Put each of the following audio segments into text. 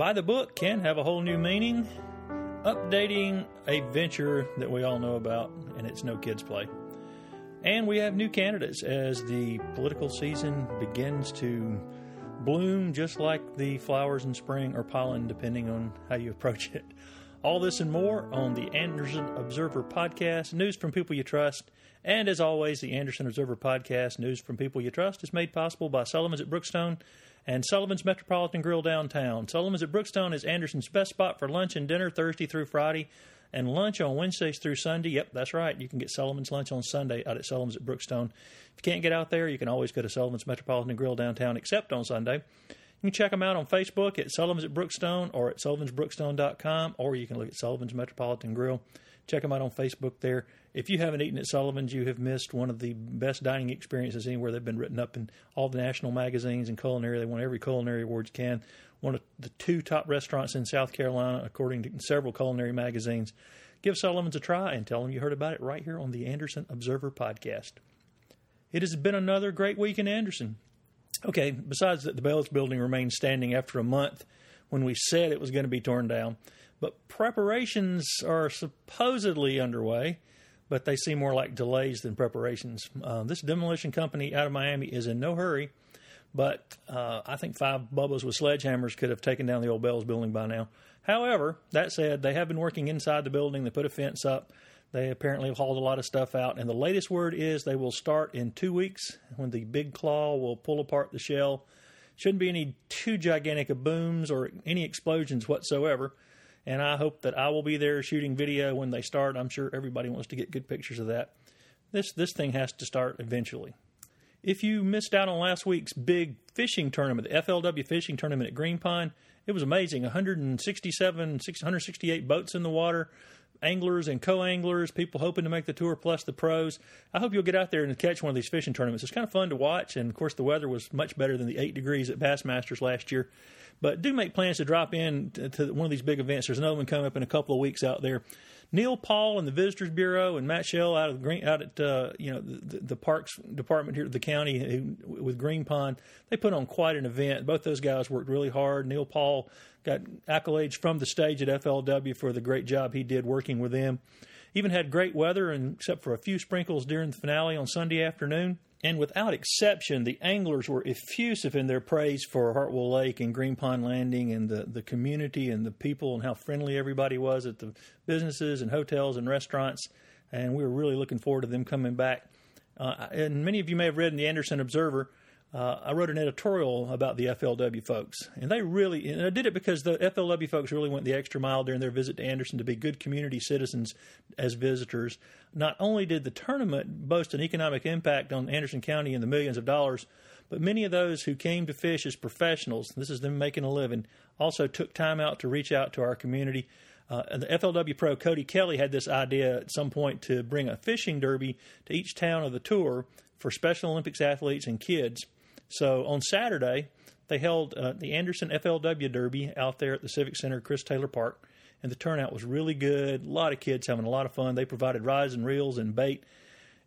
By the book can have a whole new meaning, updating a venture that we all know about, and it's no kids' play. And we have new candidates as the political season begins to bloom, just like the flowers in spring or pollen, depending on how you approach it. All this and more on the Anderson Observer Podcast, news from people you trust. And as always, the Anderson Observer Podcast, news from people you trust, is made possible by Sullivan's at Brookstone and Sullivan's Metropolitan Grill downtown. Sullivan's at Brookstone is Anderson's best spot for lunch and dinner Thursday through Friday, and lunch on Wednesdays through Sunday. Yep, that's right. You can get Sullivan's lunch on Sunday out at Sullivan's at Brookstone. If you can't get out there, you can always go to Sullivan's Metropolitan Grill downtown, except on Sunday. You can check them out on Facebook at Sullivan's at Brookstone or at sullivansbrookstone.com, or you can look at Sullivan's Metropolitan Grill. Check them out on Facebook there. If you haven't eaten at Sullivan's, you have missed one of the best dining experiences anywhere. They've been written up in all the national magazines and culinary. They won every culinary award you can. One of the two top restaurants in South Carolina, according to several culinary magazines. Give Sullivan's a try and tell them you heard about it right here on the Anderson Observer podcast. It has been another great week in Anderson. Okay, besides that, the Bells building remains standing after a month when we said it was going to be torn down. But preparations are supposedly underway, but they seem more like delays than preparations. Uh, this demolition company out of Miami is in no hurry, but uh, I think five Bubbas with sledgehammers could have taken down the old Bells building by now. However, that said, they have been working inside the building. They put a fence up. They apparently have hauled a lot of stuff out. And the latest word is they will start in two weeks when the big claw will pull apart the shell. Shouldn't be any too gigantic of booms or any explosions whatsoever. And I hope that I will be there shooting video when they start. I'm sure everybody wants to get good pictures of that. This this thing has to start eventually. If you missed out on last week's big fishing tournament, the FLW fishing tournament at Green Pond, it was amazing. 167, 668 boats in the water, anglers and co-anglers, people hoping to make the tour, plus the pros. I hope you'll get out there and catch one of these fishing tournaments. It's kind of fun to watch, and of course the weather was much better than the eight degrees at Bassmasters last year. But do make plans to drop in to, to one of these big events. There's another one coming up in a couple of weeks out there. Neil Paul and the Visitors Bureau and Matt Shell out of the Green, out at uh, you know the, the, Parks Department here at the county with Green Pond, they put on quite an event. Both those guys worked really hard. Neil Paul got accolades from the stage at FLW for the great job he did working with them. Even had great weather, and except for a few sprinkles during the finale on Sunday afternoon. And without exception, the anglers were effusive in their praise for Hartwell Lake and Green Pond Landing and the, the community and the people and how friendly everybody was at the businesses and hotels and restaurants. And we were really looking forward to them coming back. Uh, and many of you may have read in the Anderson Observer uh, I wrote an editorial about the FLW folks, and they really, and I did it because the FLW folks really went the extra mile during their visit to Anderson to be good community citizens as visitors. Not only did the tournament boast an economic impact on Anderson County in the millions of dollars, but many of those who came to fish as professionals, this is them making a living, also took time out to reach out to our community. Uh, the FLW pro Cody Kelly had this idea at some point to bring a fishing derby to each town of the tour for Special Olympics athletes and kids. So on Saturday, they held uh, the Anderson FLW Derby out there at the Civic Center, Chris Taylor Park, and the turnout was really good. A lot of kids having a lot of fun. They provided rides and reels and bait,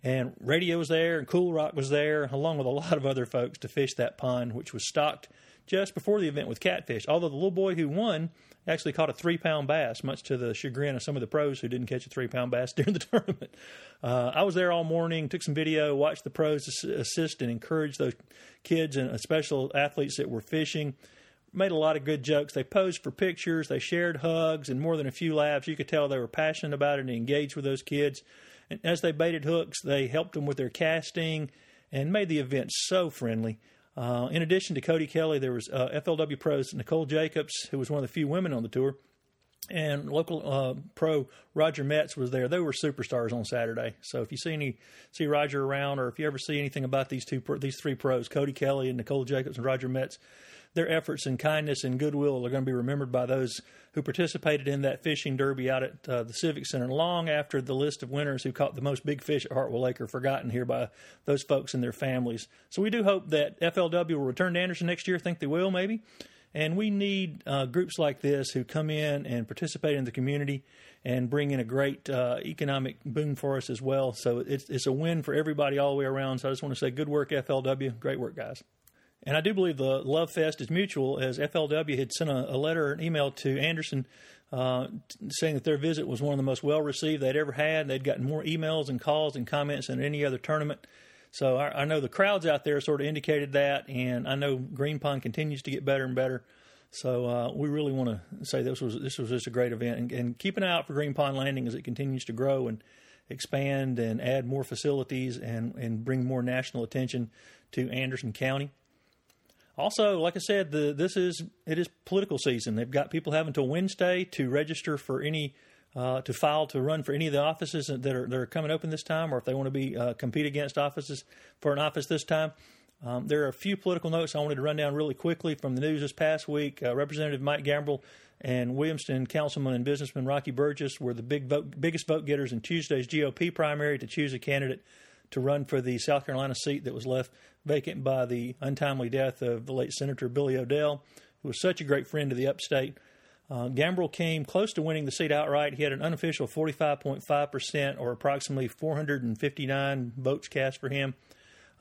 and radio was there, and Cool Rock was there, along with a lot of other folks to fish that pond, which was stocked just before the event with catfish. Although the little boy who won actually caught a three pound bass, much to the chagrin of some of the pros who didn't catch a three pound bass during the tournament. Uh, I was there all morning, took some video, watched the pros assist and encourage those kids and special athletes that were fishing. Made a lot of good jokes. They posed for pictures, they shared hugs, and more than a few laughs. You could tell they were passionate about it and engaged with those kids. And as they baited hooks, they helped them with their casting and made the event so friendly. Uh, in addition to Cody Kelly, there was uh, FLW pros Nicole Jacobs, who was one of the few women on the tour, and local uh, pro Roger Metz was there. They were superstars on Saturday. So if you see any see Roger around, or if you ever see anything about these two these three pros, Cody Kelly and Nicole Jacobs and Roger Metz, their efforts and kindness and goodwill are going to be remembered by those who participated in that fishing derby out at uh, the Civic Center long after the list of winners who caught the most big fish at Hartwell Lake are forgotten here by those folks and their families. So we do hope that FLW will return to Anderson next year. think they will, maybe. And we need uh, groups like this who come in and participate in the community and bring in a great uh, economic boon for us as well. So it's, it's a win for everybody all the way around. So I just want to say good work, FLW. Great work, guys. And I do believe the love fest is mutual, as FLW had sent a, a letter, an email to Anderson uh, saying that their visit was one of the most well received they'd ever had. They'd gotten more emails and calls and comments than any other tournament. So I, I know the crowds out there sort of indicated that, and I know Green Pond continues to get better and better. So uh, we really want to say this was this was just a great event, and, and keep an eye out for Green Pond Landing as it continues to grow and expand and add more facilities and and bring more national attention to Anderson County. Also, like I said, the, this is it is political season. They've got people having till Wednesday to register for any uh, to file to run for any of the offices that are that are coming open this time, or if they want to be uh, compete against offices for an office this time. Um, there are a few political notes I wanted to run down really quickly from the news this past week. Uh, Representative Mike Gambrell and Williamston Councilman and businessman Rocky Burgess were the big vote, biggest vote getters in Tuesday's GOP primary to choose a candidate to run for the South Carolina seat that was left vacant by the untimely death of the late Senator Billy O'Dell, who was such a great friend to the upstate. Uh, Gambrell came close to winning the seat outright. He had an unofficial 45.5%, or approximately 459 votes cast for him.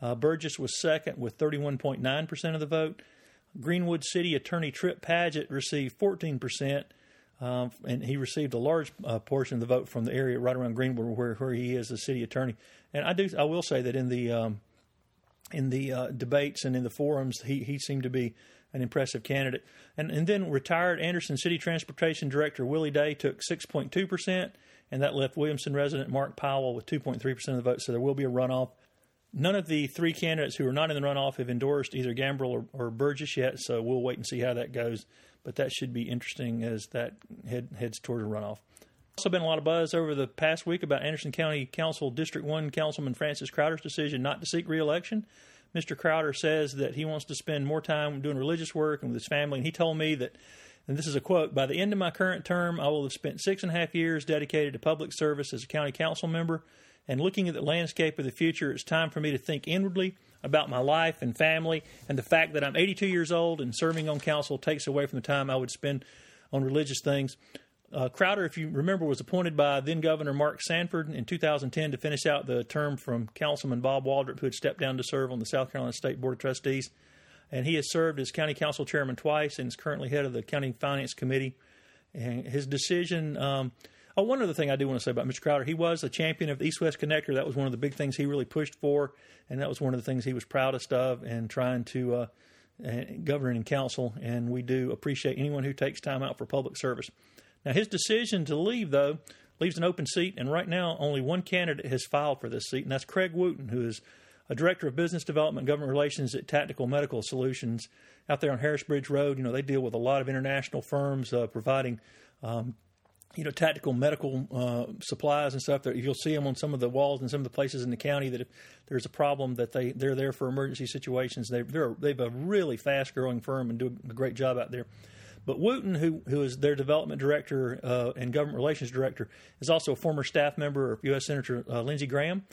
Uh, Burgess was second with 31.9% of the vote. Greenwood City Attorney Tripp Padgett received 14%. Um, and he received a large uh, portion of the vote from the area right around Greenwood, where, where he is the city attorney. And I do, I will say that in the um, in the uh, debates and in the forums, he he seemed to be an impressive candidate. And and then retired Anderson City Transportation Director Willie Day took 6.2 percent, and that left Williamston resident Mark Powell with 2.3 percent of the vote. So there will be a runoff. None of the three candidates who are not in the runoff have endorsed either Gambrell or, or Burgess yet, so we'll wait and see how that goes but that should be interesting as that head, heads toward a runoff. Also, been a lot of buzz over the past week about Anderson County Council District 1 Councilman Francis Crowder's decision not to seek reelection. Mr. Crowder says that he wants to spend more time doing religious work and with his family, and he told me that, and this is a quote, by the end of my current term, I will have spent six and a half years dedicated to public service as a county council member. And looking at the landscape of the future, it's time for me to think inwardly about my life and family, and the fact that I'm 82 years old and serving on council takes away from the time I would spend on religious things. Uh, Crowder, if you remember, was appointed by then Governor Mark Sanford in 2010 to finish out the term from Councilman Bob Waldrop, who had stepped down to serve on the South Carolina State Board of Trustees. And he has served as county council chairman twice and is currently head of the county finance committee. And his decision um, Oh, one other thing I do want to say about Mr. Crowder, he was a champion of the East West Connector. That was one of the big things he really pushed for, and that was one of the things he was proudest of and trying to uh, govern and council. And we do appreciate anyone who takes time out for public service. Now, his decision to leave, though, leaves an open seat, and right now only one candidate has filed for this seat, and that's Craig Wooten, who is a director of business development and government relations at Tactical Medical Solutions out there on Harris Bridge Road. You know, they deal with a lot of international firms uh, providing um, you know, tactical medical uh, supplies and stuff. That you'll see them on some of the walls in some of the places in the county that if there's a problem, that they they're there for emergency situations. They they're they've a really fast growing firm and do a great job out there. But Wooten, who who is their development director uh, and government relations director, is also a former staff member of U.S. Senator uh, Lindsey Graham.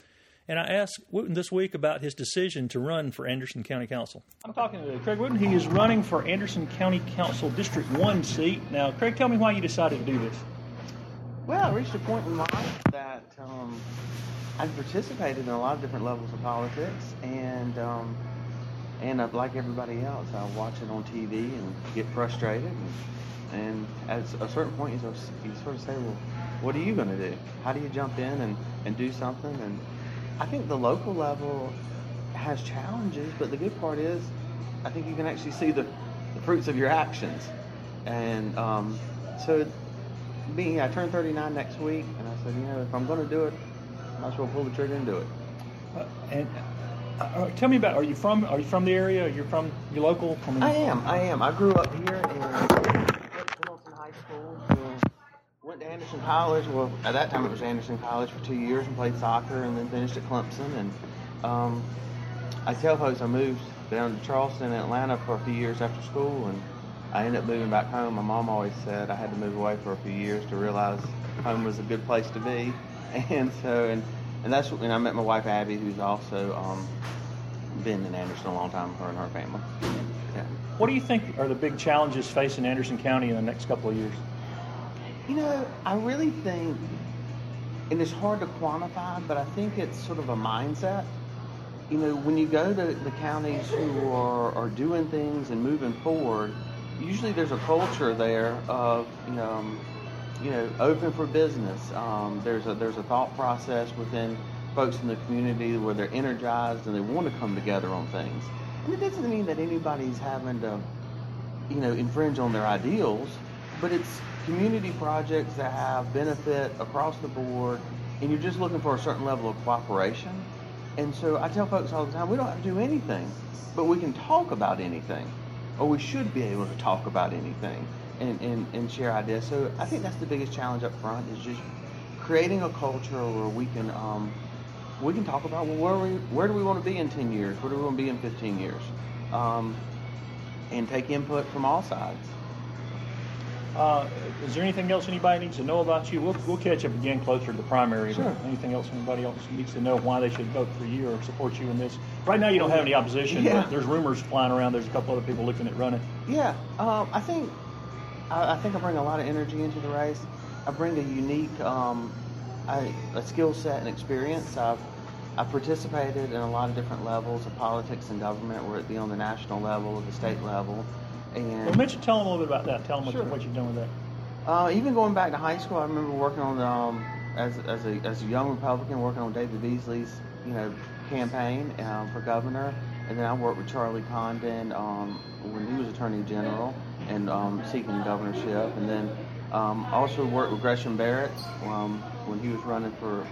And I asked Wooten this week about his decision to run for Anderson County Council. I'm talking to Craig Wooten. He is running for Anderson County Council District 1 seat. Now, Craig, tell me why you decided to do this. Well, I reached a point in life that um, I've participated in a lot of different levels of politics, and um, and like everybody else, I watch it on TV and get frustrated. And, and at a certain point, you sort, of, you sort of say, well, what are you going to do? How do you jump in and, and do something? And I think the local level has challenges, but the good part is I think you can actually see the, the fruits of your actions. And um, so me, I turn 39 next week, and I said, you know, if I'm going to do it, I might as well pull the trigger and do it. Uh, and uh, tell me about. Are you from? Are you from the area? You're from your local? I, I am. I am. I grew up here in Pendleton High School. went to Anderson College. Well, at that time it was Anderson College for two years and played soccer, and then finished at Clemson. And um, I tell folks I moved down to Charleston, Atlanta for a few years after school, and I ended up moving back home. My mom always said I had to move away for a few years to realize home was a good place to be, and so and and that's when I met my wife Abby, who's also um, been in Anderson a long time, her and her family. Yeah. What do you think are the big challenges facing Anderson County in the next couple of years? You know, I really think, and it's hard to quantify, but I think it's sort of a mindset. you know, when you go to the counties who are, are doing things and moving forward, usually there's a culture there of, you know, um, you know, open for business. Um, there's a there's a thought process within folks in the community where they're energized and they want to come together on things. And it doesn't mean that anybody's having to, you know, infringe on their ideals, but it's community projects that have benefit across the board, and you're just looking for a certain level of cooperation. And so I tell folks all the time, we don't have to do anything, but we can talk about anything, or we should be able to talk about anything and, and, and share ideas. So I think that's the biggest challenge up front is just creating a culture where we can um, we can talk about well, where we where do we want to be in 10 years, where do we want to be in 15 years, um, and take input from all sides. Uh, is there anything else anybody needs to know about you? We'll, we'll catch up again closer to the primary. Sure. Anything else anybody else needs to know why they should vote for you or support you in this? Right now, you don't have any opposition, Yeah. but there's rumors flying around. There's a couple other people looking at running. Yeah, um, I think I, I think I bring a lot of energy into the race. I bring a unique um, I, a skill set and experience. I've I've participated in a lot of different levels of politics and government, whether it be on the national level or the state level. And Well, Mitch, tell them a little bit about that. Tell them what, Sure. what you've done with that. Uh, even going back to high school, I remember working on um, as as a as a young Republican, working on David Beasley's you know campaign um, for governor, and then I worked with Charlie Condon um, when he was Attorney General and um, seeking governorship, and then um, also worked with Gresham Barrett um, when he was running for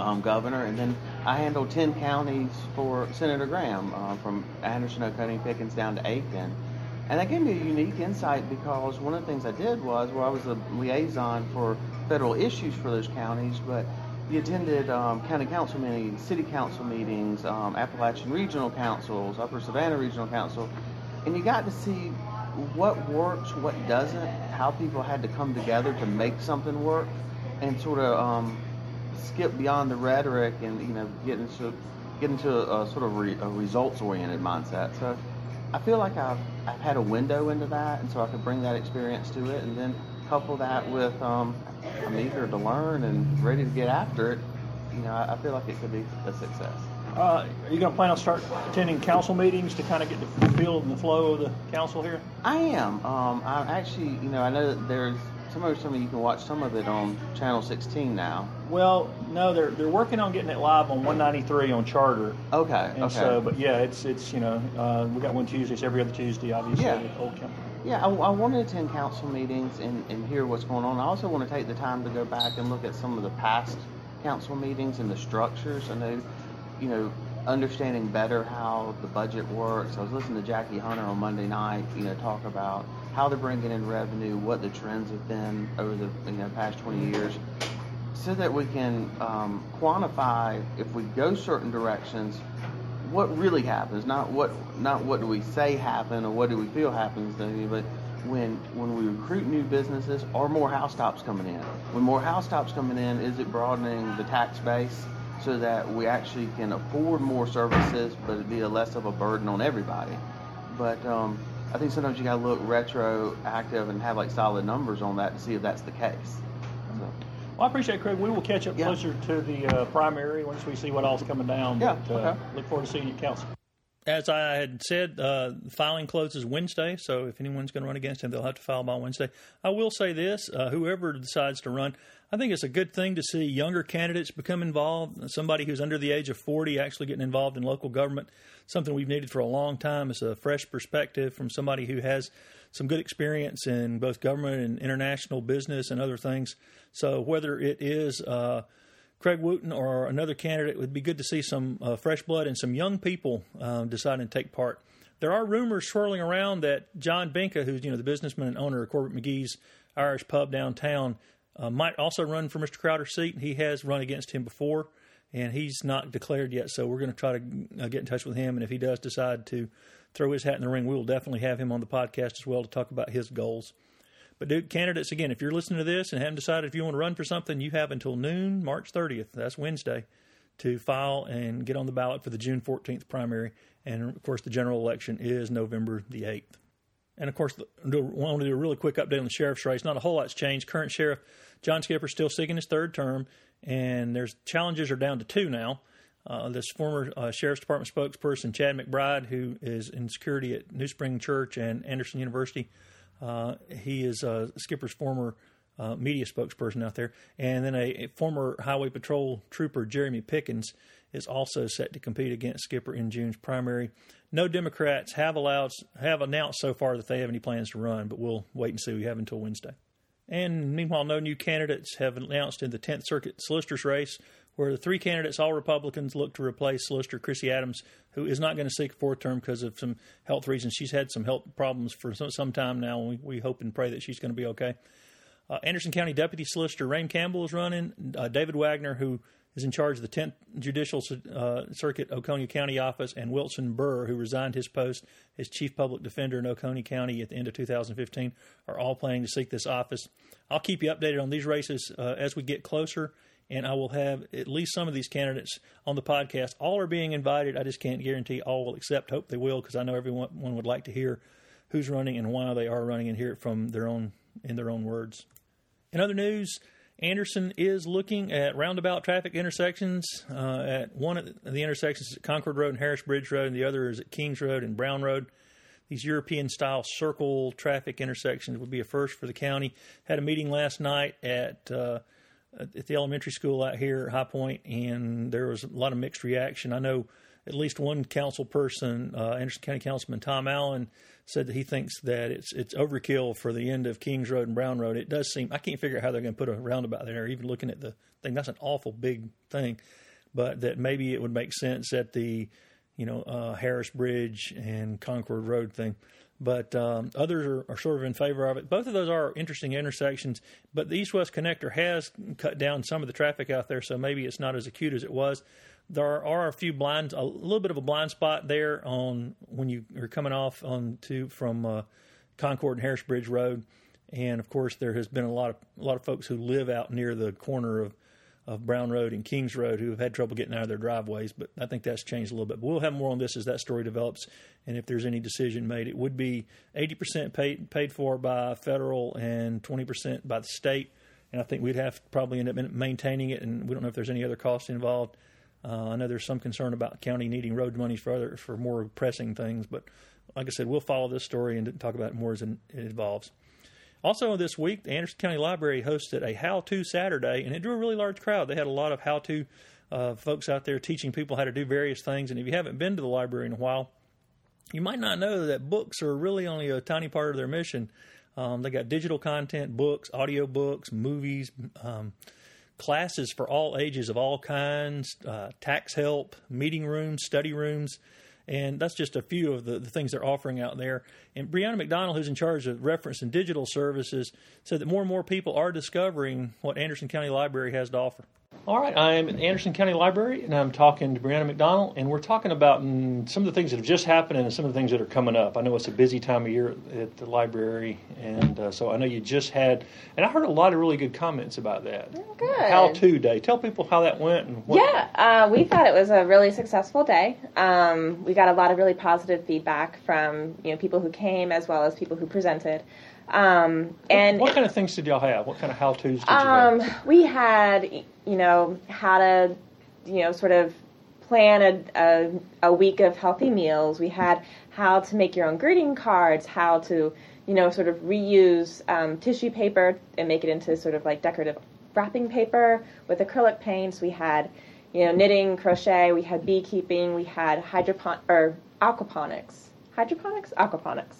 um, governor, and then I handled ten counties for Senator Graham, uh, from Anderson, Oconee, Pickens down to Aiken. And that gave me a unique insight because one of the things I did was, well, I was a liaison for federal issues for those counties, but you attended um, county council meetings, city council meetings, um, Appalachian regional councils, Upper Savannah regional council, and you got to see what works, what doesn't, how people had to come together to make something work, and sort of um, skip beyond the rhetoric and you know get into get into a, sort of re, a results oriented mindset. So I feel like I've I've had a window into that, and so I could bring that experience to it, and then couple that with um, I'm eager to learn and ready to get after it. You know, I, I feel like it could be a success. Uh, are you going to plan on start attending council meetings to kind of get the feel and the flow of the council here? I am. Um, I'm actually, you know, I know that there's some of some of you can watch some of it on Channel 16 now. Well, no, they're they're working on getting it live on 193 on Charter. Okay. And okay. so, but yeah, it's it's you know uh, we got one Tuesday, it's every other Tuesday, obviously. Yeah. with Old County. Yeah, I, I want to attend council meetings and, and hear what's going on. I also want to take the time to go back and look at some of the past council meetings and the structures. I know, you know, understanding better how the budget works. I was listening to Jackie Hunter on Monday night, you know, talk about how they're bringing in revenue, what the trends have been over the you know past 20 years, so that we can um, quantify if we go certain directions, what really happens, not what not what do we say happen or what do we feel happens, but when when we recruit new businesses, are more housetops coming in? When more housetops coming in, is it broadening the tax base so that we actually can afford more services, but it be a less of a burden on everybody? But um, I think sometimes you got to look retroactive and have like solid numbers on that to see if that's the case. So, Well, I appreciate it, Craig. We will catch up Yeah. closer to the uh, primary once we see what all's coming down. Yeah, But, uh, okay. Look forward to seeing you at council. As I had said, uh, filing closes Wednesday, so if anyone's going to run against him, they'll have to file by Wednesday. I will say this uh, whoever decides to run, I think it's a good thing to see younger candidates become involved. Somebody who's under the age of 40 actually getting involved in local government, something we've needed for a long time. It's a fresh perspective from somebody who has some good experience in both government and international business and other things. So whether it is, uh, Craig Wooten or another candidate, it would be good to see some uh, fresh blood and some young people um, deciding to take part. There are rumors swirling around that John Binka, who's you know the businessman and owner of Corbett McGee's Irish Pub downtown, uh, might also run for Mr. Crowder's seat. He has run against him before, and he's not declared yet. So we're going to try to uh, get in touch with him, and if he does decide to throw his hat in the ring, we will definitely have him on the podcast as well to talk about his goals. But dude, candidates, again, if you're listening to this and haven't decided if you want to run for something, you have until noon, March 30th. That's Wednesday, to file and get on the ballot for the June 14th primary. And of course, the general election is November the 8th. And of course, I want to do a really quick update on the sheriff's race. Not a whole lot's changed. Current sheriff John Skipper still seeking his third term, and there's challenges are down to two now. uh, this former uh, sheriff's department spokesperson Chad McBride, who is in security at New Spring Church and Anderson University. Uh, he is uh, Skipper's former uh, media spokesperson out there, and then a, a, former Highway Patrol trooper Jeremy Pickens is also set to compete against Skipper in June's primary. No Democrats have allowed have announced so far that they have any plans to run, but we'll wait and see. We have until Wednesday. And meanwhile, no new candidates have announced in the 10th Circuit Solicitor's race, where the three candidates, all Republicans, look to replace Solicitor Chrissy Adams, who is not going to seek a fourth term because of some health reasons. She's had some health problems for some, some time now, and we, we, hope and pray that she's going to be okay. Uh, Anderson County Deputy Solicitor Rame Campbell is running. Uh, David Wagner, who is in charge of the 10th Judicial uh, Circuit Oconee County office, and Wilson Burr, who resigned his post as Chief Public Defender in Oconee County at the end of 2015, are all planning to seek this office. I'll keep you updated on these races uh, as we get closer, and I will have at least some of these candidates on the podcast. All are being invited. I just can't guarantee all will accept. Hope they will, because I know everyone would like to hear who's running and why they are running, and hear it from their own in their own words. In other news, Anderson is looking at roundabout traffic intersections. Uh, at one of the intersections at Concord Road and Harris Bridge Road, and the other is at Kings Road and Brown Road. These European style circle traffic intersections would be a first for the county. Had a meeting last night at uh, at the elementary school out here at High Point, and there was a lot of mixed reaction. I know at least one council person, uh, Anderson County Councilman Tom Allen, said that he thinks that it's it's overkill for the end of Kings Road and Brown Road. It does seem I can't figure out how they're going to put a roundabout there. Even looking at the thing, that's an awful big thing, but that maybe it would make sense at the you know uh, Harris Bridge and Concord Road thing. But um, others are, are, sort of in favor of it. Both of those are interesting intersections, but the East West Connector has cut down some of the traffic out there, so maybe it's not as acute as it was there are a few blinds, a little bit of a blind spot there on when you are coming off on to from uh, Concord and Harris Bridge Road, and of course there has been a lot of a lot of folks who live out near the corner of of Brown Road and Kings Road who have had trouble getting out of their driveways. But I think that's changed a little bit. But we'll have more on this as that story develops, and if there's any decision made, it would be 80% paid paid for by federal and 20% by the state. And I think we'd have probably end up maintaining it, and we don't know if there's any other costs involved. Uh, I know there's some concern about county needing road money for other for more pressing things, but like I said, we'll follow this story and talk about it more as it evolves. Also, this week, the Anderson County Library hosted a How To Saturday, and it drew a really large crowd. They had a lot of how to uh, folks out there teaching people how to do various things. And if you haven't been to the library in a while, you might not know that books are really only a tiny part of their mission. Um, they got digital content, books, audio books, movies. Um, classes for all ages of all kinds, uh, tax help, meeting rooms, study rooms, and that's just a few of the, the things they're offering out there. And Brianna McDonald, who's in charge of reference and digital services, said that more and more people are discovering what Anderson County Library has to offer. All right, I'm at Anderson County Library, and I'm talking to Brianna McDonald, and we're talking about mm, some of the things that have just happened and some of the things that are coming up. I know it's a busy time of year at the library, and uh, so I know you just had, and I heard a lot of really good comments about that. Good. How to day. Tell people how that went. And what... Yeah, uh, we thought it was a really successful day. Um, we got a lot of really positive feedback from you know people who came as well as people who presented. Um, and what, what, kind of things did y'all have? What kind of how tos did um, you have? We had, you know, how to, you know, sort of plan a, a, a week of healthy meals. We had how to make your own greeting cards, how to, you know, sort of reuse um, tissue paper and make it into sort of like decorative wrapping paper with acrylic paints. We had, you know, knitting, crochet. We had beekeeping. We had hydropon or aquaponics. Hydroponics, aquaponics.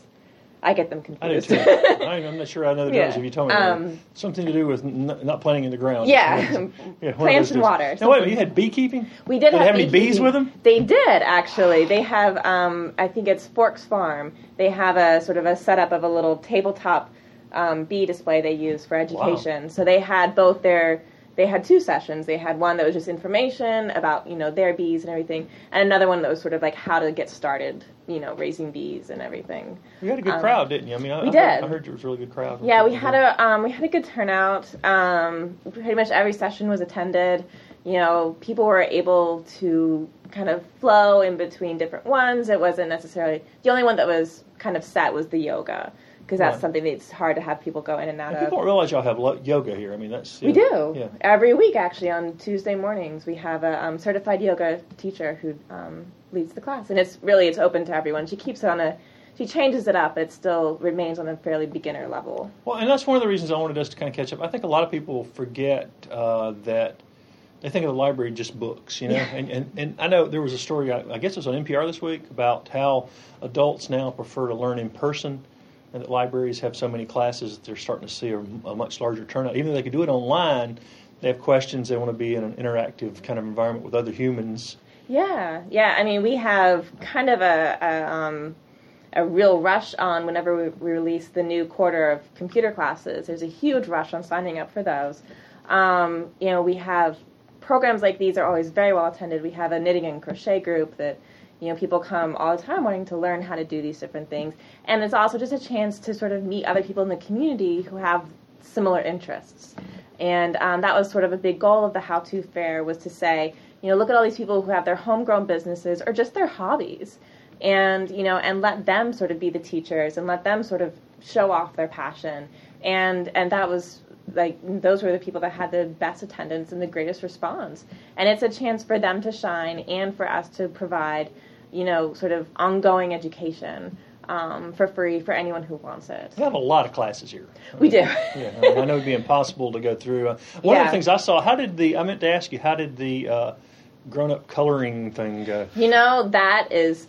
I get them confused. I do too. I'm not sure I know the difference yeah. if you told me. Um, Something to do with n- not planting in the ground. Yeah, yeah plants and water. Now wait, you had beekeeping. We did. did have, have any bees with them? They did actually. They have. Um, I think it's Forks Farm. They have a sort of a setup of a little tabletop um, bee display they use for education. Wow. So they had both their they had two sessions. They had one that was just information about you know their bees and everything, and another one that was sort of like how to get started, you know, raising bees and everything. You had a good um, crowd, didn't you? I mean, I, we I did. Heard, I heard it was a really good crowd. Yeah, we had a um, we had a good turnout. Um, pretty much every session was attended. You know, people were able to kind of flow in between different ones. It wasn't necessarily the only one that was kind of set was the yoga because that's Right. something that's hard to have people go in and out And of. people don't realize y'all have lo- yoga here. I mean, that's We yeah. do. Yeah. Every week, actually, on Tuesday mornings, we have a um, certified yoga teacher who um, leads the class, and it's really it's open to everyone. She keeps it on a, she changes it up. But it still remains on a fairly beginner level. Well, and that's one of the reasons I wanted us to kind of catch up. I think a lot of people forget uh, that they think of the library just books, you know. Yeah. And, and and I know there was a story, I, I guess it was on NPR this week, about how adults now prefer to learn in person, and that libraries have so many classes that they're starting to see a, a much larger turnout. Even though they could do it online, they have questions. They want to be in an interactive kind of environment with other humans. Yeah, yeah. I mean, we have kind of a, a, um, a real rush on whenever we, we release the new quarter of computer classes. There's a huge rush on signing up for those. Um, you know, we have programs like these are always very well attended. We have a knitting and crochet group that you know people come all the time wanting to learn how to do these different things, and it's also just a chance to sort of meet other people in the community who have similar interests. And um, that was sort of a big goal of the How To Fair was to say, you know, look at all these people who have their homegrown businesses or just their hobbies, and you know, and let them sort of be the teachers and let them sort of show off their passion. And and that was like those were the people that had the best attendance and the greatest response. And it's a chance for them to shine and for us to provide, you know, sort of ongoing education um, for free for anyone who wants it. We have a lot of classes here. We do. Yeah, I, mean, I know it'd be impossible to go through. Uh, one of the things I saw, how did the? I meant to ask you, how did the uh, grown-up coloring thing go? You know, that is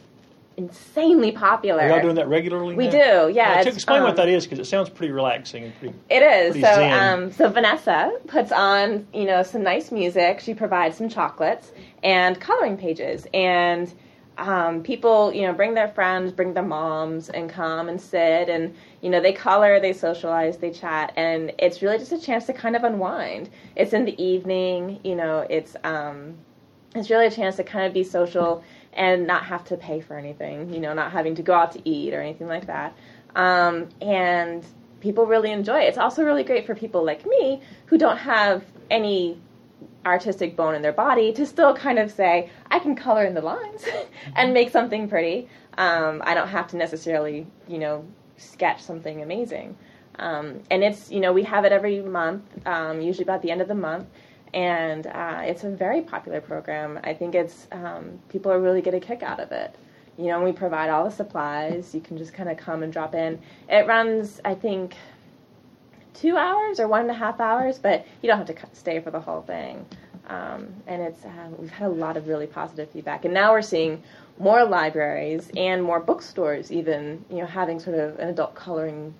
insanely popular. Are y'all doing that regularly? We now? do, yeah, to explain um, what that is, because it sounds pretty relaxing and pretty. It is. Pretty So, um, so Vanessa puts on, you know, some nice music. She provides some chocolates and coloring pages, and um, people, you know, bring their friends, bring their moms, and come and sit, and you know, they color, they socialize, they chat, and it's really just a chance to kind of unwind. It's in the evening, you know, it's um, it's really a chance to kind of be social and not have to pay for anything, you know, not having to go out to eat or anything like that. Um, and people really enjoy it. It's also really great for people like me who don't have any artistic bone in their body to still kind of say, I can color in the lines and make something pretty. Um, I don't have to necessarily, you know, sketch something amazing. Um, and it's, you know, we have it every month, um, usually about the end of the month and uh, it's a very popular program. I think it's um, people are really get a kick out of it. You know, we provide all the supplies. You can just kind of come and drop in. It runs, I think, two hours or one and a half hours, but you don't have to stay for the whole thing. Um, and it's uh, we've had a lot of really positive feedback, and now we're seeing more libraries and more bookstores even you know having sort of an adult coloring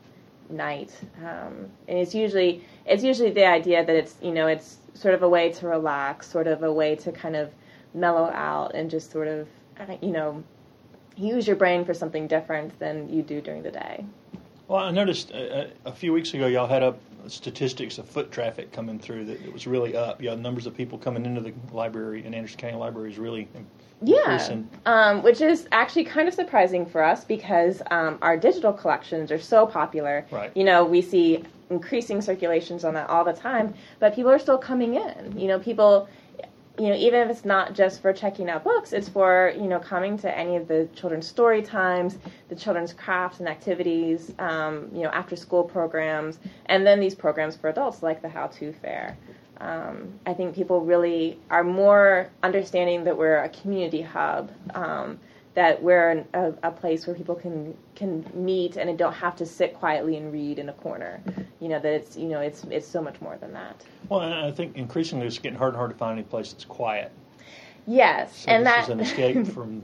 night. Um, and it's usually it's usually the idea that it's you know it's sort of a way to relax, sort of a way to kind of mellow out and just sort of uh, you know use your brain for something different than you do during the day. Well, I noticed uh, a few weeks ago y'all had up statistics of foot traffic coming through that it was really up. Yeah, numbers of people coming into the library in Anderson County Library is really Yeah, um, which is actually kind of surprising for us because um, our digital collections are so popular. Right. You know, we see increasing circulations on that all the time, but people are still coming in. You know, people, you know, even if it's not just for checking out books, it's for you know coming to any of the children's story times, the children's crafts and activities, um, you know, after school programs, and then these programs for adults like the How To Fair. Um, I think people really are more understanding that we're a community hub, um, that we're an, a, a place where people can can meet and don't have to sit quietly and read in a corner. You know that it's you know it's it's so much more than that. Well, and I think increasingly it's getting harder and harder to find any place that's quiet. Yes, So and this that is an escape from.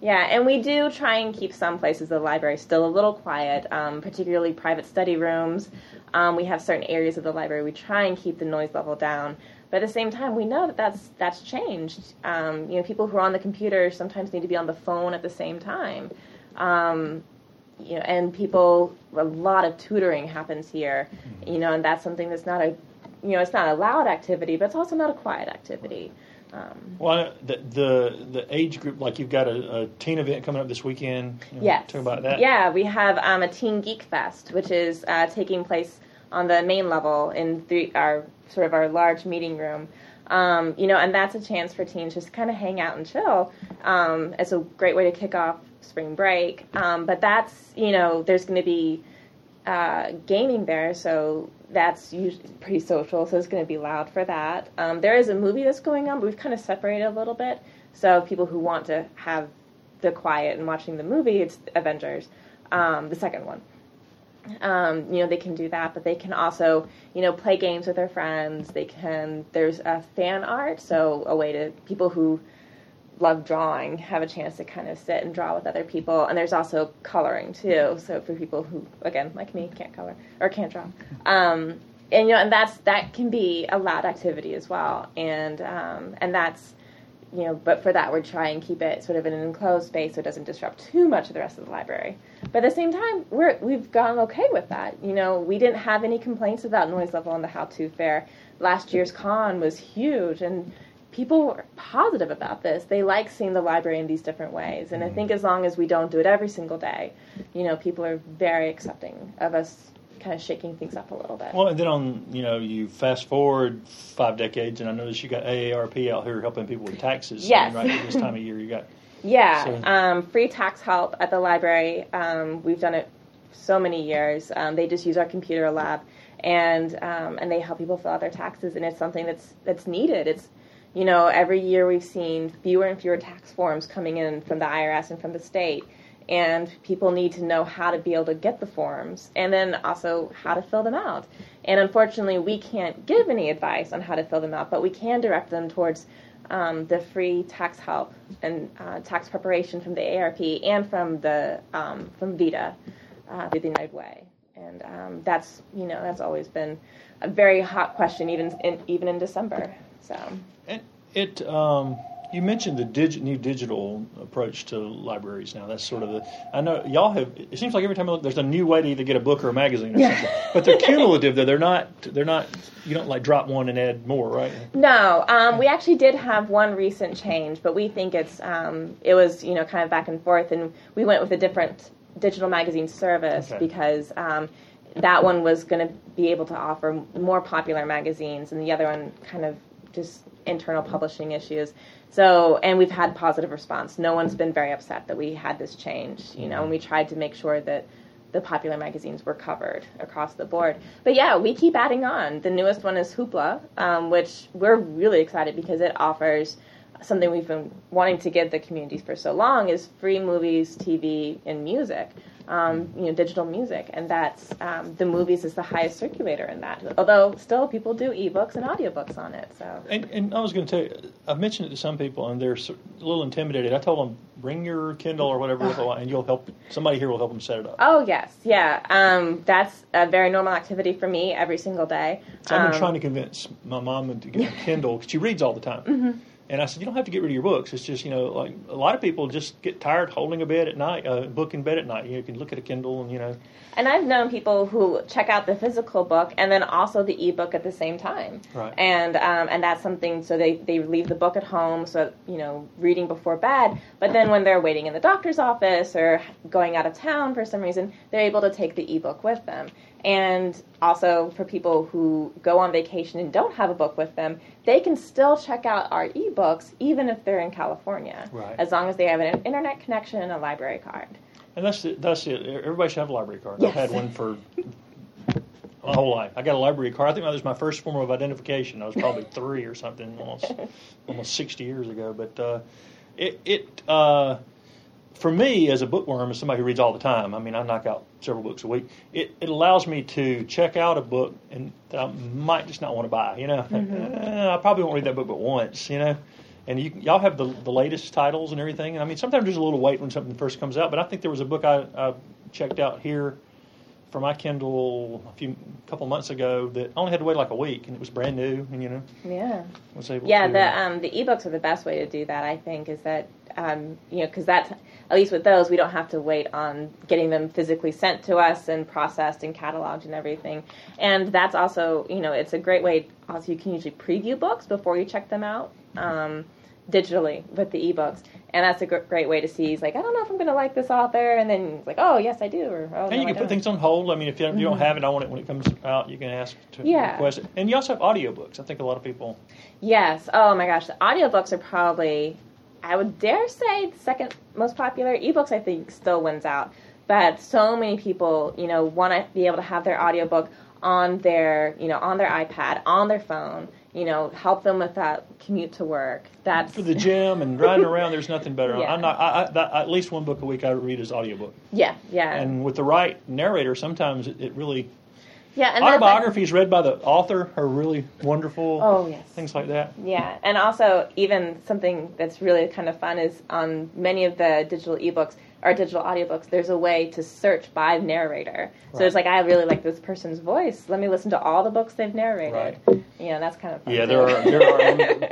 Yeah, and we do try and keep some places of the library still a little quiet, um, particularly private study rooms. Um, we have certain areas of the library we try and keep the noise level down, but at the same time, we know that that's that's changed. Um, you know, people who are on the computer sometimes need to be on the phone at the same time. Um, you know, and people, a lot of tutoring happens here. You know, and that's something that's not a, you know, it's not a loud activity, but it's also not a quiet activity. Um, Well, the, the the age group, like you've got a, a teen event coming up this weekend. You know, Yes. Talk about that. Yeah, we have um, a Teen Geek Fest, which is uh, taking place on the main level in our sort of our large meeting room. Um, you know, and that's a chance for teens just to kind of hang out and chill. Um, it's a great way to kick off spring break. Um, but that's you know, there's going to be uh, gaming there, so that's usually pretty social. So it's going to be loud for that. Um, there is a movie that's going on, but we've kind of separated a little bit. So people who want to have the quiet and watching the movie, it's Avengers, um, the second one. Um, you know, they can do that, but they can also, you know, play games with their friends. They can. There's a fan art, so a way to people who love drawing have a chance to kind of sit and draw with other people. And there's also coloring too. So for people who, again, like me, can't color or can't draw. Um, and you know, and that's that can be a loud activity as well. And um, and that's you know, but for that, we're trying to keep it sort of in an enclosed space so it doesn't disrupt too much of the rest of the library. But at the same time, we're, we've gone okay with that. You know, we didn't have any complaints about noise level on the How To Fair. Last year's con was huge, and people were positive about this. They like seeing the library in these different ways. And I mm. think as long as we don't do it every single day, you know, people are very accepting of us kind of shaking things up a little bit. Well, and then on you know you fast forward five decades, and I notice you got AARP out here helping people with taxes. Yes. right at this time of year, you got Yeah, So- um, free tax help at the library. Um, we've done it so many years. Um, they just use our computer lab, and um, and they help people fill out their taxes, and it's something that's that's needed. It's you know every year we've seen fewer and fewer tax forms coming in from the IRS and from the state. And people need to know how to be able to get the forms and then also how to fill them out. And unfortunately, we can't give any advice on how to fill them out, but we can direct them towards um, the free tax help and uh, tax preparation from the ARP and from the um, from VITA uh, through the United Way, and um, that's you know that's always been a very hot question even in, even in December. So And it, um, you mentioned the digi- new digital approach to libraries. Now that's sort of the. I know y'all have. It seems like every time I look, there's a new way to either get a book or a magazine or Yeah. something. But they're cumulative. Though they're not. They're not. You don't like drop one and add more, right? no, um, we actually did have one recent change, but we think it's um, it was you know kind of back and forth, and we went with a different digital magazine service Okay. because. Um, that one was going to be able to offer more popular magazines, and the other one kind of just internal publishing issues. So, and we've had positive response. No one's been very upset that we had this change, you know, and we tried to make sure that the popular magazines were covered across the board. But yeah, we keep adding on. The newest one is Hoopla, um, which we're really excited because it offers something we've been wanting to give the communities for so long is free movies, TV, and music. Um, you know, digital music, and that's um, the movies is the highest circulator in that. Although still, people do ebooks and audiobooks on it. So And, and I was going to tell you, I've mentioned it to some people, and they're a little intimidated. I told them, bring your Kindle or whatever, and you'll help. Somebody here will help them set it up. Oh yes, yeah. Um, that's a very normal activity for me every single day. So I've been Um, trying to convince my mom to get a Kindle because she reads all the time. Mm-hmm. And I said, you don't have to get rid of your books. It's just, you know, like a lot of people just get tired holding a bed at night, a book in bed at night. You can look at a Kindle and, you know, And I've known people who check out the physical book and then also the ebook at the same time. Right. And um, and that's something. So they they leave the book at home, so you know, reading before bed. But then when they're waiting in the doctor's office or going out of town for some reason, they're able to take the ebook with them. And also for people who go on vacation and don't have a book with them, they can still check out our ebooks even if they're in California, Right. as long as they have an internet connection and a library card. and that's it. That's it. Everybody should have a library card. Yes. I've had one for my whole life. I got a library card. I think that was my first form of identification. I was probably three or something, almost almost sixty years ago. But uh, it it uh, for me as a bookworm, as somebody who reads all the time. I mean, I knock out several books a week. It it allows me to check out a book and that I might just not want to buy. You know, Eh, I probably won't read that book but once. You know. And you, y'all have the, the latest titles and everything. And I mean, sometimes there's a little wait when something first comes out. But I think there was a book I, I checked out here for my Kindle a few couple months ago that I only had to wait like a week, and it was brand new, and you know Yeah. was able. Yeah, to, the um, the ebooks are the best way to do that. I think is that um, you know because that's at least with those we don't have to wait on getting them physically sent to us and processed and cataloged and everything. And that's also you know it's a great way. Also, you can usually preview books before you check them out. Um, digitally with the ebooks and that's a gr- great way to see he's like i don't know if i'm going to like this author and then it's like oh yes i do or oh and no, you can put things on hold. I mean, if you, if you don't mm-hmm. have it, I want it when it comes out. You can ask to Yeah. request it, and you also have audiobooks. I think a lot of people. Yes. Oh my gosh, the audiobooks are probably, I would dare say, the second most popular. Ebooks, I think, still wins out. but so many people, you know, want to be able to have their audiobook on their, you know, on their iPad, on their phone, you know, help them with that commute to work. That's For the gym and riding around, there's nothing better. Yeah. I'm not. I, I, that, at least one book a week I read is audiobook, yeah, yeah, and with the right narrator, sometimes it, it really yeah. And autobiographies read by the author are really wonderful. Oh yes. things like that. Yeah, and also even something that's really kind of fun is on many of the digital ebooks or digital audiobooks, there's a way to search by narrator. So it's like I really like this person's voice. Let me listen to all the books they've narrated. You know, that's kind of fun Yeah, too. there are there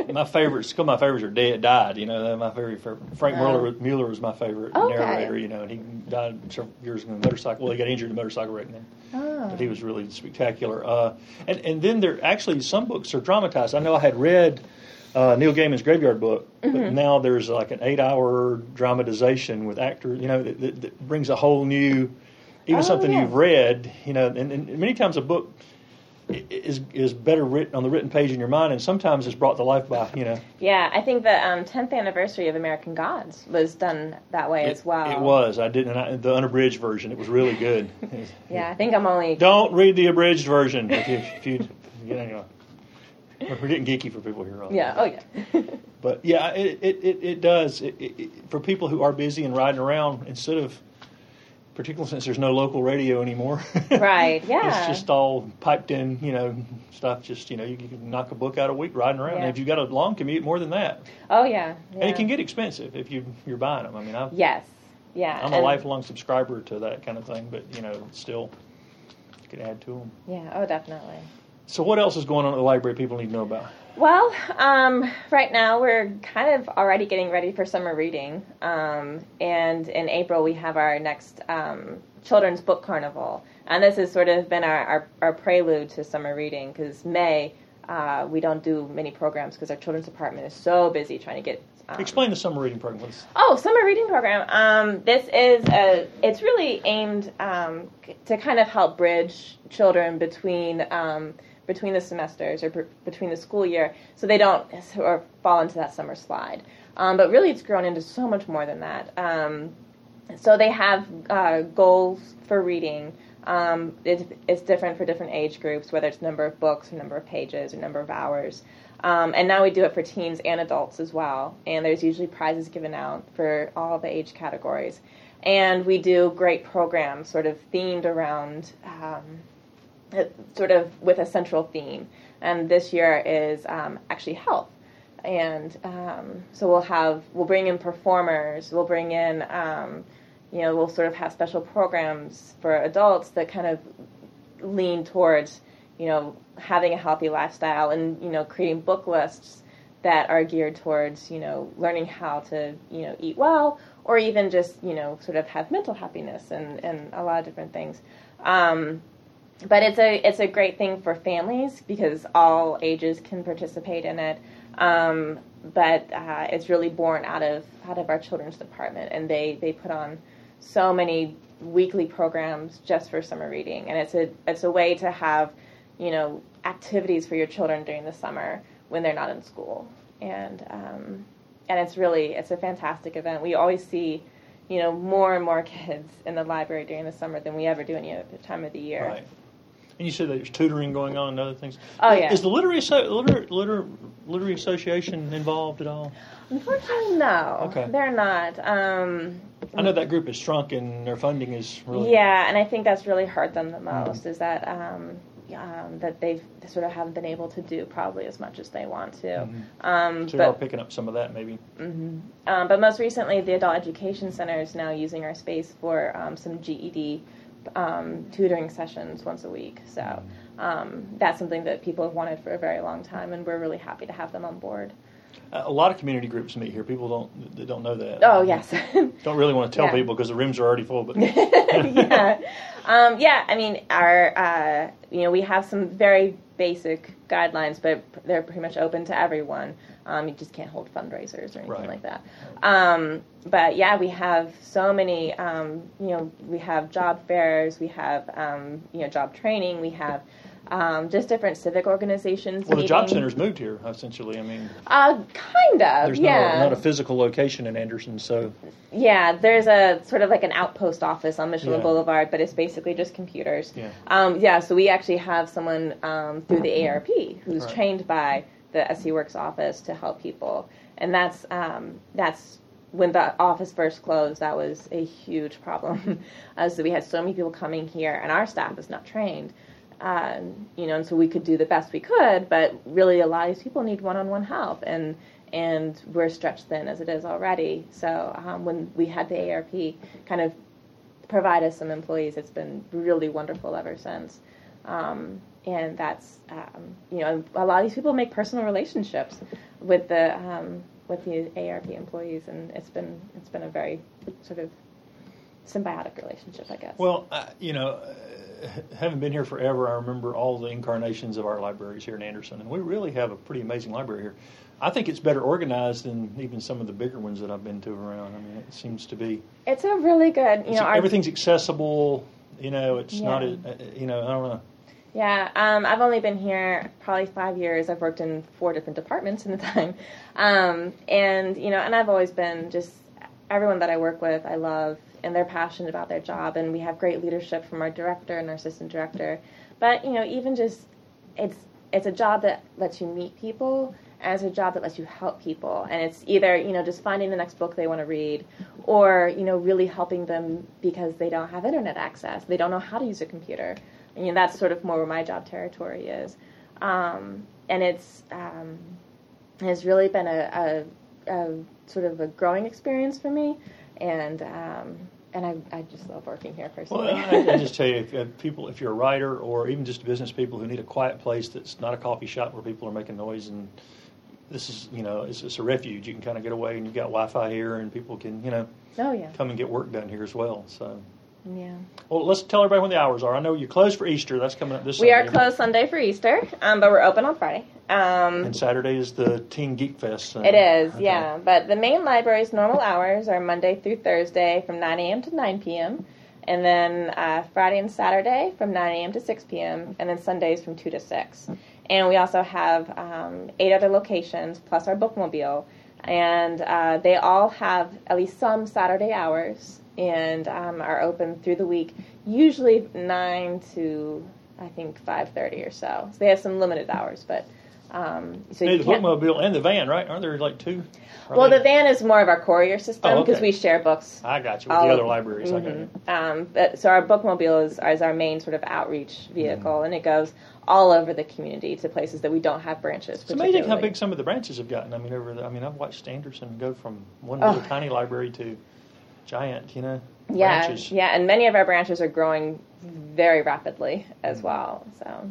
are my favorites. Some of my favorites are dead, died. You know, my very favorite. Frank Oh. Muller, Muller was my favorite Okay. narrator. You know, and he died several years ago in a motorcycle. Well, he got injured in a motorcycle wreck then. Oh. But he was really spectacular. Uh, and and then there actually some books are dramatized. I know I had read uh, Neil Gaiman's Graveyard Book, Mm-hmm. but now there's like an eight-hour dramatization with actors. You know, that, that, that brings a whole new, even Oh, something yeah. you've read. You know, and, and many times a book is is better written on the written page in your mind, and sometimes it's brought to life by you know. Yeah, I think the um, 10th anniversary of American Gods was done that way as well. It was. I didn't. I, the unabridged version. It was really good. Yeah, I think I'm only. Don't read the abridged version if you, if you, you know. We're getting geeky for people here. On yeah. Oh yeah. But yeah, it it, it, does. It, it, for people who are busy and riding around, instead of, particularly since there's no local radio anymore. Right, yeah. It's just all piped in, you know, stuff. Just you know, you, you can knock a book out a week riding around. Yeah. And if you've got a long commute, more than that, oh yeah. yeah. and it can get expensive if you you're buying them. I mean, I've, Yes. Yeah. I'm a and- lifelong subscriber to that kind of thing, but you know, still, you can add to them. Yeah. Oh, definitely. So, what else is going on at the library? People need to know about. Well, um, right now we're kind of already getting ready for summer reading, um, and in April we have our next um, children's book carnival, and this has sort of been our, our, our prelude to summer reading because May uh, we don't do many programs because our children's department is so busy trying to get. Um, Explain the summer reading program. Let's- Oh, summer reading program. Um, this is a. It's really aimed um, to kind of help bridge children between um, between the semesters or between the school year, so they don't of fall into that summer slide. Um, but really, it's grown into so much more than that. Um, so they have uh, goals for reading. Um, it, it's different for different age groups, whether it's number of books or number of pages or number of hours. Um, and now we do it for teens and adults as well. And there's usually prizes given out for all the age categories. And we do great programs, sort of themed around, um, sort of with a central theme. And this year is um, actually health and um, so we'll have we'll bring in performers we'll bring in um, you know we'll sort of have special programs for adults that kind of lean towards you know having a healthy lifestyle and you know creating book lists that are geared towards you know learning how to you know eat well or even just you know sort of have mental happiness and and a lot of different things um, but it's a it's a great thing for families because all ages can participate in it. Um, but uh, it's really born out of out of our children's department, and they they put on so many weekly programs just for summer reading, and it's a it's a way to have you know activities for your children during the summer when they're not in school, and um, and it's really it's a fantastic event. We always see. You know, more and more kids in the library during the summer than we ever do any other time of the year. Right. And you said that there's tutoring going on and other things. Oh, yeah. Is the literary liter, liter, literary association involved at all? Unfortunately, no. Okay. They're not. Um, I know that group has shrunk and their funding is really yeah, and I think that's really hurt them the Mm-hmm. most is that um, um, that they've they sort of haven't been able to do probably as much as they want to. Um, So you are but picking up some of that maybe. um, but most recently, the Adult Education Center is now using our space for um, some GED um, tutoring sessions once a week. So um, that's something that people have wanted for a very long time, and we're really happy to have them on board. A lot of community groups meet here. People don't they don't know that. Oh yes. Don't really want to tell Yeah. people because the rooms are already full. But yeah, um, yeah. I mean, our uh, you know we have some very basic guidelines, but they're pretty much open to everyone. Um, you just can't hold fundraisers or anything Right. like that. Um, but yeah, we have so many. Um, you know, we have job fairs, we have um, you know job training, we have um, just different civic organizations. Well, the job center's moved here essentially. I mean, Uh, kind of. there's yeah. not, a, not a physical location in Anderson, so Yeah, there's a sort of like an outpost office on Michelin Yeah. Boulevard, but it's basically just computers. Yeah. Um, yeah, so we actually have someone um, through the ARP who's Right. trained by the SC Works office to help people, and that's um, that's when the office first closed. That was a huge problem. uh, so we had so many people coming here, and our staff is not trained. Um, you know, and so we could do the best we could, but really a lot of these people need one-on-one help, and and we're stretched thin as it is already. So um, when we had the ARP kind of provide us some employees, it's been really wonderful ever since. Um, and that's um, you know a lot of these people make personal relationships with the um, with the ARP employees, and it's been it's been a very sort of symbiotic relationship, I guess. Well, uh, you know, uh, having been here forever, I remember all the incarnations of our libraries here in Anderson, and we really have a pretty amazing library here. I think it's better organized than even some of the bigger ones that I've been to around. I mean, it seems to be it's a really good you know our, everything's accessible. You know, it's not. Yeah. A, uh, you know, I don't know. Yeah, um, I've only been here probably five years. I've worked in four different departments in the time, um, and you know, and I've always been just everyone that I work with. I love, and they're passionate about their job, and we have great leadership from our director and our assistant director. But you know, even just it's it's a job that lets you meet people, and it's a job that lets you help people, and it's either you know just finding the next book they want to read, or you know really helping them because they don't have internet access, they don't know how to use a computer. And, you know, that's sort of more where my job territory is. Um, and it's um, has really been a, a, a sort of a growing experience for me, and um, and I, I just love working here Well, personally. I, I just tell you, if, if people, if you're a writer or even just business people who need a quiet place that's not a coffee shop where people are making noise and this is, you know, it's, it's a refuge. You can kind of get away and you've got Wi-Fi here and people can, you know, oh yeah, come and get work done here as well. So, yeah. well, let's tell everybody when the hours are. I know you're closed for Easter. That's coming up this week. We are closed Sunday for Easter, um, but we're open on Friday. Um, And Saturday is the Teen Geek Fest. so- It is, okay. yeah. But the main library's normal hours are Monday through Thursday from 9 a.m. to 9 p.m. And then uh, Friday and Saturday from 9 a.m. to 6 p.m. And then Sundays from 2 to 6. And we also have um, eight other locations plus our bookmobile. And uh, they all have at least some Saturday hours and um, are open through the week, usually 9 to I think 5:30 or so. So they have some limited hours, but um, so you the bookmobile and the van, right? Aren't there like two? Well, the van is more of our courier system Oh, because okay. we share books. I got you with all the other libraries. I got you. Mhm. Um, but, so our bookmobile is, is our main sort of outreach vehicle, Mm-hmm. and it goes all over the community to places that we don't have branches. It's amazing how big some of the branches have gotten. I mean, over the, I mean, I've watched Anderson go from one Oh. little tiny library to giant, you know, Yeah, branches. yeah, and many of our branches are growing very rapidly as Mm-hmm. well. So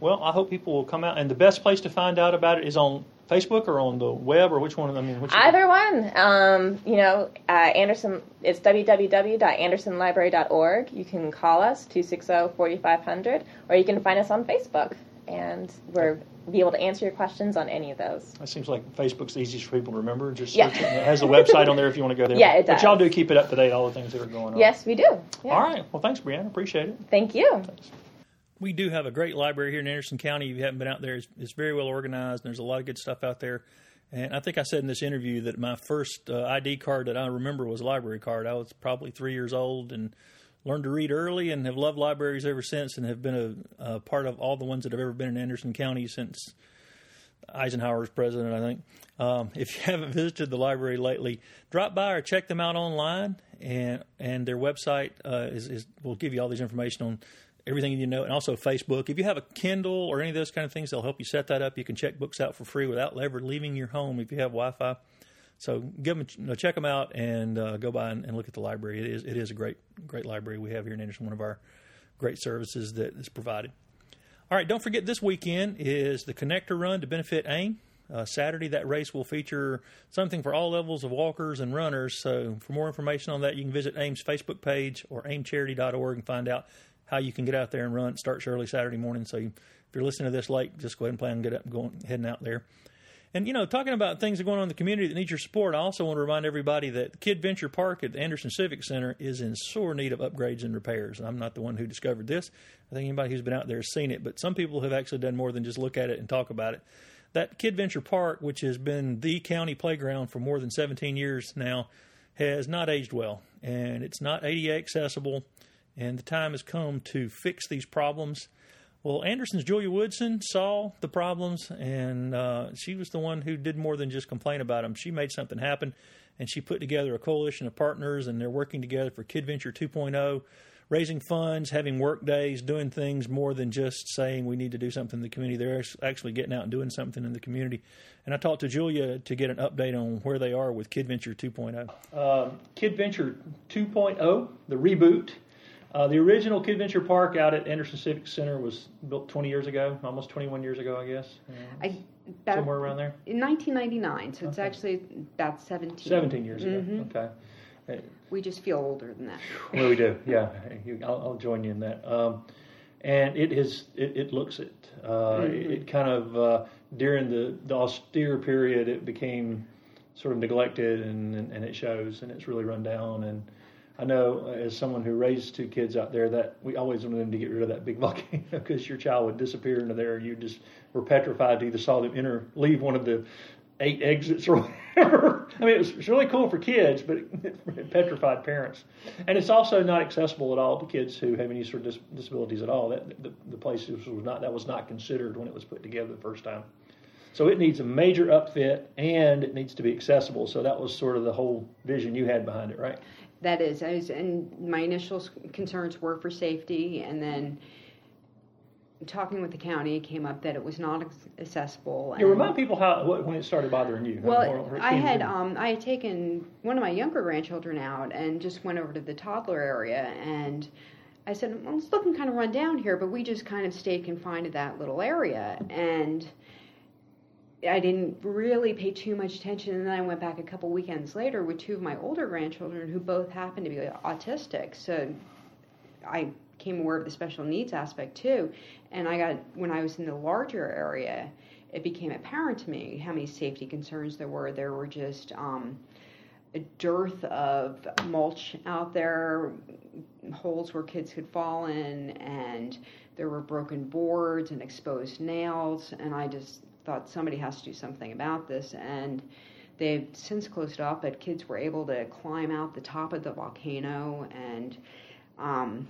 Well, I hope people will come out. And the best place to find out about it is on Facebook or on the web or which one? I mean, which either one, um, you know, uh, Anderson. It's www.andersonlibrary.org. You can call us 260-4500, or you can find us on Facebook, and we're be able to answer your questions on any of those. It seems like Facebook's the easiest for people to remember. Just Yeah. search it. It has a website on there if you want to go there. Yeah, it does. But y'all do keep it up to date, all the things that are going on. Yes, we do. Yeah. All right. Well, thanks, Brianna. Appreciate it. Thank you. we do have a great library here in Anderson County. If you haven't been out there, it's, it's very well organized, and there's a lot of good stuff out there. And I think I said in this interview that my first uh, ID card that I remember was a library card. I was probably three years old and learned to read early, and have loved libraries ever since, and have been a, a part of all the ones that have ever been in Anderson County since Eisenhower was president, I think. Um, if you haven't visited the library lately, drop by or check them out online, and and their website uh, is, is will give you all this information on everything you know, and also Facebook. If you have a Kindle or any of those kind of things, they'll help you set that up. You can check books out for free without ever leaving your home if you have Wi-Fi. So give them, you know, check them out and uh, go by and, and look at the library. It is it is a great great library we have here in Anderson. One of our great services that is provided. All right, don't forget this weekend is the Connector Run to benefit AIM. Uh, Saturday, that race will feature something for all levels of walkers and runners. So, for more information on that, you can visit AIM's Facebook page or aimcharity.org and find out how you can get out there and run. It starts early Saturday morning. So, you, if you're listening to this late, just go ahead and plan on get up, going, heading out there. And you know, talking about things that are going on in the community that need your support, I also want to remind everybody that Kid Venture Park at the Anderson Civic Center is in sore need of upgrades and repairs. I'm not the one who discovered this. I think anybody who's been out there has seen it, but some people have actually done more than just look at it and talk about it. That Kid Venture Park, which has been the county playground for more than 17 years now, has not aged well, and it's not ADA accessible. And the time has come to fix these problems. Well, Anderson's Julia Woodson saw the problems, and uh, she was the one who did more than just complain about them. She made something happen, and she put together a coalition of partners, and they're working together for Kid Venture 2.0, raising funds, having work days, doing things more than just saying we need to do something in the community. They're actually getting out and doing something in the community. And I talked to Julia to get an update on where they are with Kid Venture 2.0. Uh, Kid Venture 2.0, the reboot uh, the original Kid Venture Park out at Anderson Civic Center was built 20 years ago, almost 21 years ago, I guess. I, that, somewhere around there. In 1999, so it's okay. actually about 17. 17 years mm-hmm. ago. Okay. We just feel older than that. well, we do. Yeah, I'll, I'll, join you in that. Um, and it is. It, it looks it. Uh, mm-hmm. It kind of uh, during the, the austere period, it became sort of neglected, and, and, and it shows, and it's really run down and I know uh, as someone who raised two kids out there that we always wanted them to get rid of that big volcano because your child would disappear into there. You just were petrified to either saw them enter, leave one of the eight exits or whatever. I mean, it was, it was really cool for kids, but it, it, petrified parents. And it's also not accessible at all to kids who have any sort of dis- disabilities at all. That the, the place was not that was not considered when it was put together the first time. So it needs a major upfit and it needs to be accessible. So that was sort of the whole vision you had behind it, right? That is, was, and my initial concerns were for safety, and then talking with the county, came up that it was not accessible. You remind people how when it started bothering you. Well, I had um, I had taken one of my younger grandchildren out and just went over to the toddler area, and I said, "Well, it's looking kind of run down here," but we just kind of stayed confined to that little area, and I didn't really pay too much attention, and then I went back a couple weekends later with two of my older grandchildren who both happened to be autistic. So I became aware of the special needs aspect too, and I got when I was in the larger area, it became apparent to me how many safety concerns there were. There were just um, a dearth of mulch out there, holes where kids could fall in, and there were broken boards and exposed nails, and I just thought somebody has to do something about this, and they've since closed off. But kids were able to climb out the top of the volcano, and um,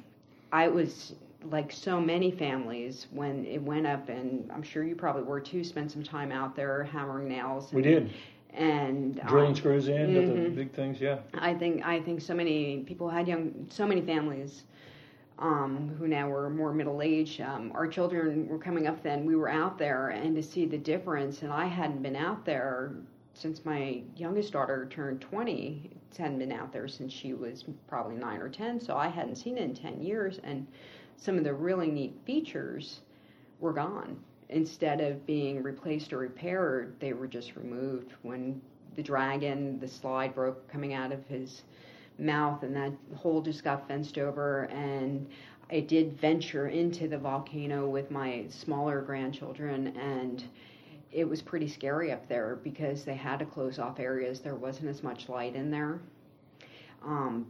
I was like so many families when it went up, and I'm sure you probably were too. Spent some time out there hammering nails. And, we did. And drilling um, screws in mm-hmm. the big things, yeah. I think I think so many people had young, so many families um, who now were more middle aged. Um, our children were coming up then. We were out there, and to see the difference, and I hadn't been out there since my youngest daughter turned 20. hadn't been out there since she was probably nine or 10, so I hadn't seen it in 10 years. And some of the really neat features were gone. Instead of being replaced or repaired, they were just removed. When the dragon, the slide broke coming out of his mouth, and that hole just got fenced over. And I did venture into the volcano with my smaller grandchildren, and it was pretty scary up there because they had to close off areas. There wasn't as much light in there. Um,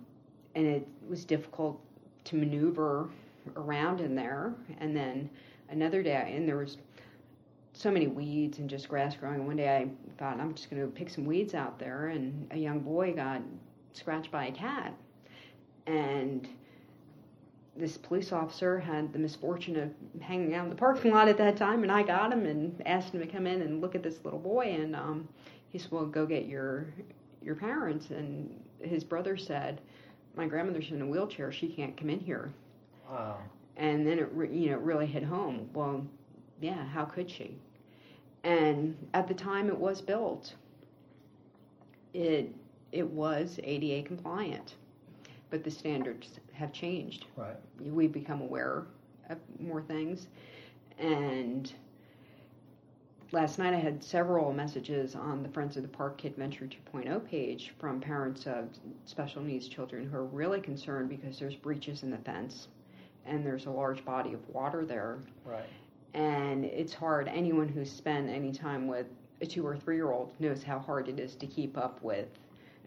and it was difficult to maneuver around in there. And then another day, and there was so many weeds and just grass growing. One day I thought I'm just going to pick some weeds out there, and a young boy got scratched by a cat. And this police officer had the misfortune of hanging out in the parking lot at that time, and I got him and asked him to come in and look at this little boy. And um, he said, "Well, go get your your parents." And his brother said, "My grandmother's in a wheelchair; she can't come in here." Wow. And then it, re- you know, really hit home. Well, yeah, how could she? And at the time it was built, it it was ADA compliant, but the standards have changed. Right. We've become aware of more things, and last night I had several messages on the Friends of the Park Kid Venture 2.0 page from parents of special needs children who are really concerned because there's breaches in the fence and there's a large body of water there. Right. And it's hard. Anyone who's spent any time with a two or three year old knows how hard it is to keep up with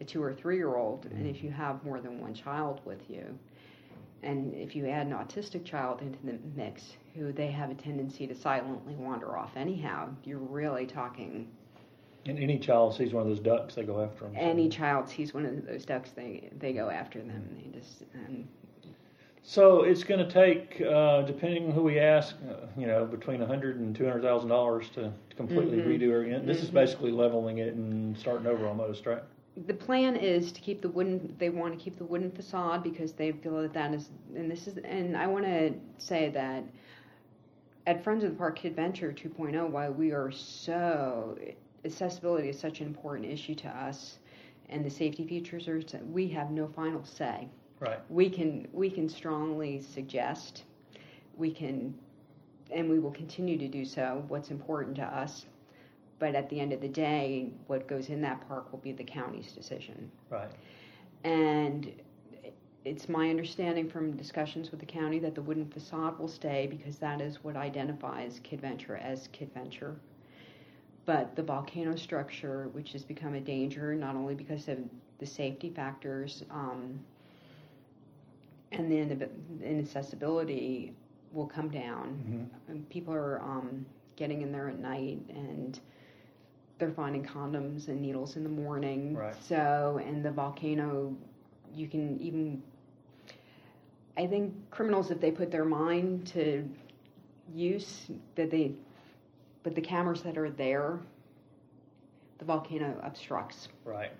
a two or three year old, and if you have more than one child with you, and if you add an autistic child into the mix, who they have a tendency to silently wander off anyhow, you're really talking. And any child sees one of those ducks, they go after them. Any child sees one of those ducks, they they go after them. They just um, So it's going to take, uh, depending on who we ask, uh, you know, between a hundred and two hundred thousand dollars to completely Mhm. redo it. This is Mhm. basically leveling it and starting over almost, right? The plan is to keep the wooden they want to keep the wooden facade because they feel that that is and this is and i want to say that at friends of the park kid venture 2.0 why we are so accessibility is such an important issue to us and the safety features are we have no final say Right. we can we can strongly suggest we can and we will continue to do so what's important to us but at the end of the day what goes in that park will be the county's decision Right. and it's my understanding from discussions with the county that the wooden facade will stay because that is what identifies kid venture as kid venture but the volcano structure which has become a danger not only because of the safety factors um, and then the inaccessibility will come down Mhm. and people are um, getting in there at night and they're finding condoms and needles in the morning. Right. So, and the volcano, you can even. I think criminals, if they put their mind to use, that they, but the cameras that are there, the volcano obstructs. Right.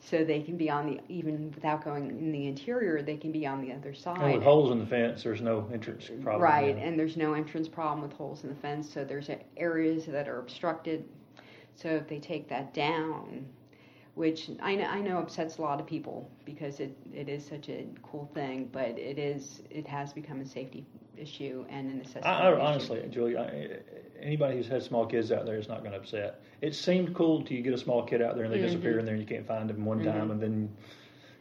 So they can be on the, even without going in the interior, they can be on the other oh, side. And with holes in the fence, there's no entrance problem. Right, and there's no entrance problem with holes in the fence, so there's areas that are obstructed. So if they take that down, which I know, I know upsets a lot of people because it, it is such a cool thing, but it is it has become a safety issue and a necessity. I, I issue. honestly, Julie, I, anybody who's had small kids out there is not going to upset. It seemed cool till you get a small kid out there and they Mm-hmm. disappear in there and you can't find them one time, and then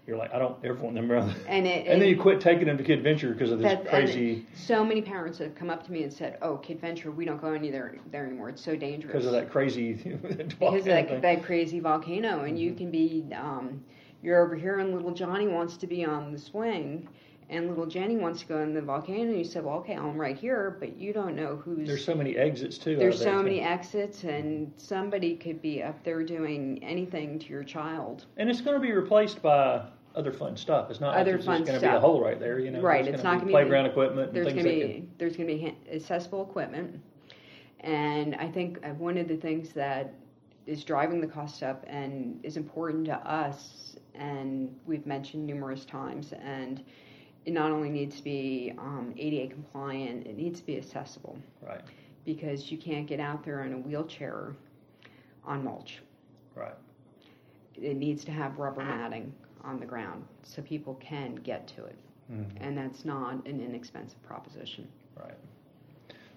you're like, I don't ever want them around. And it- and then you quit taking them to Kid Venture because of this crazy So many parents have come up to me and said, "Oh, Kid Venture, we don't go any there there anymore. It's so dangerous." because of that crazy because of volcano that, that crazy volcano, and you can be, um, you're over here, and little Johnny wants to be on the swing, and little Jenny wants to go in the volcano. And you said, "Well, okay, I'm right here," but you don't know who's. There's so many exits too. there's so many exits, and somebody could be up there doing anything to your child. and it's going to be replaced by other fun stuff. It's not Other like fun just going to be a hole right there. You know, Right, it's gonna not gonna be- playground equipment There's going to be can- there's going to be accessible equipment, and I think uh, one of the things that is driving the cost up and is important to us, and we've mentioned numerous times, and it not only needs to be um, ADA compliant, it needs to be accessible right, because you can't get out there in a wheelchair on mulch. right. It needs to have rubber matting on the ground so people can get to it, Mhm. and that's not an inexpensive proposition. Right.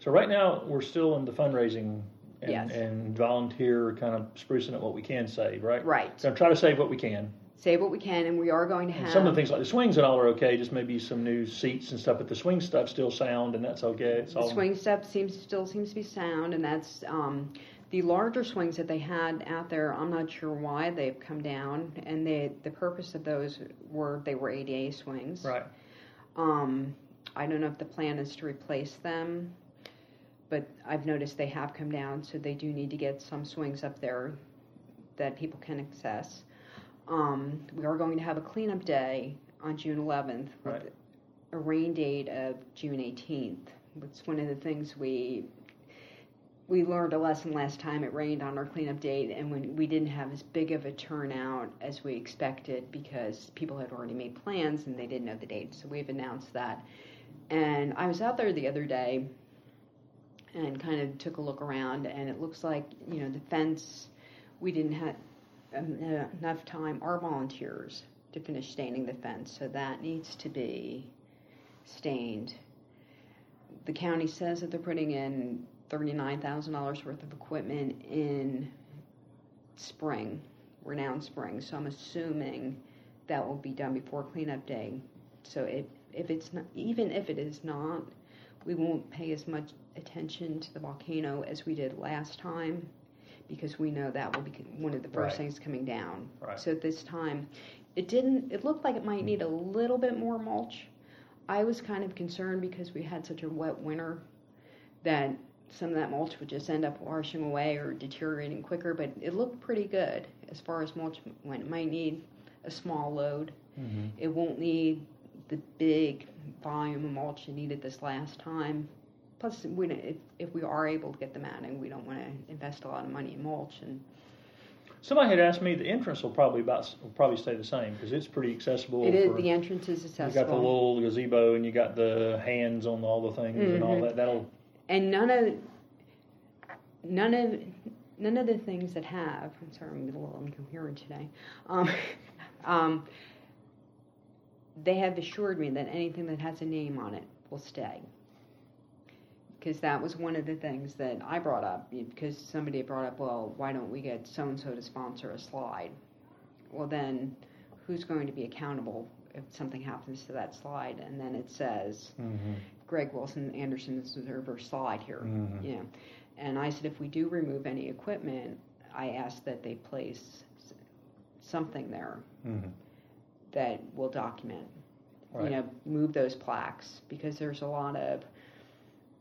So right now we're still in the fundraising and, Yes. and volunteer kind of sprucing up what we can save, right? Right. So try to save what we can. Save what we can, and we are going to And have some of the things like the swings and all are okay, just maybe some new seats and stuff, but the swing stuff still sound and that's okay. It's The all swing stuff seems still seems to be sound, and that's um, the larger swings that they had out there. I'm not sure why they've come down, and they the purpose of those were they were ADA swings. right. Um, I don't know if the plan is to replace them, but I've noticed they have come down, so they do need to get some swings up there that people can access. Um, we are going to have a cleanup day on June 11th with Right. a rain date of June 18th. It's one of the things we we learned a lesson last time it rained on our cleanup date, and when we didn't have as big of a turnout as we expected because people had already made plans and they didn't know the date. So we've announced that. And I was out there the other day and kind of took a look around, and it looks like you know the fence. We didn't have um, enough time. Our volunteers to finish staining the fence, so that needs to be stained. The county says that they're putting in thirty-nine thousand dollars worth of equipment in spring. In spring, so I'm assuming that will be done before cleanup day. So if if it's not, even if it is not, we won't pay as much attention to the volcano as we did last time because we know that will be one of the first Right. things coming down. Right. So at this time, it didn't. It looked like it might need a little bit more mulch. I was kind of concerned because we had such a wet winter that some of that mulch would just end up washing away or deteriorating quicker. But it looked pretty good as far as mulch went. It might need a small load. Mhm. It won't need the big volume of mulch it needed this last time. Plus, we, if, if we are able to get them out, and we don't want to invest a lot of money in mulch. And Somebody had asked me the entrance will probably about will probably stay the same because it's pretty accessible. it is for- the entrance is accessible. You got the little gazebo and you got the hands on all the things and all Mhm. that. That'll and none of none of none of the things that have I'm sorry I'm a little incoherent today um, um, they have assured me that anything that has a name on it will stay. Because that was one of the things that I brought up because somebody brought up well why don't we get so and so to sponsor a slide? Well then who's going to be accountable if something happens to that slide? And then it says Greg Wilson Anderson's observer slide here. Mhm. You know, and I said if we do remove any equipment, I ask that they place something there Mhm. that will document. Right. You know, move those plaques because there's a lot of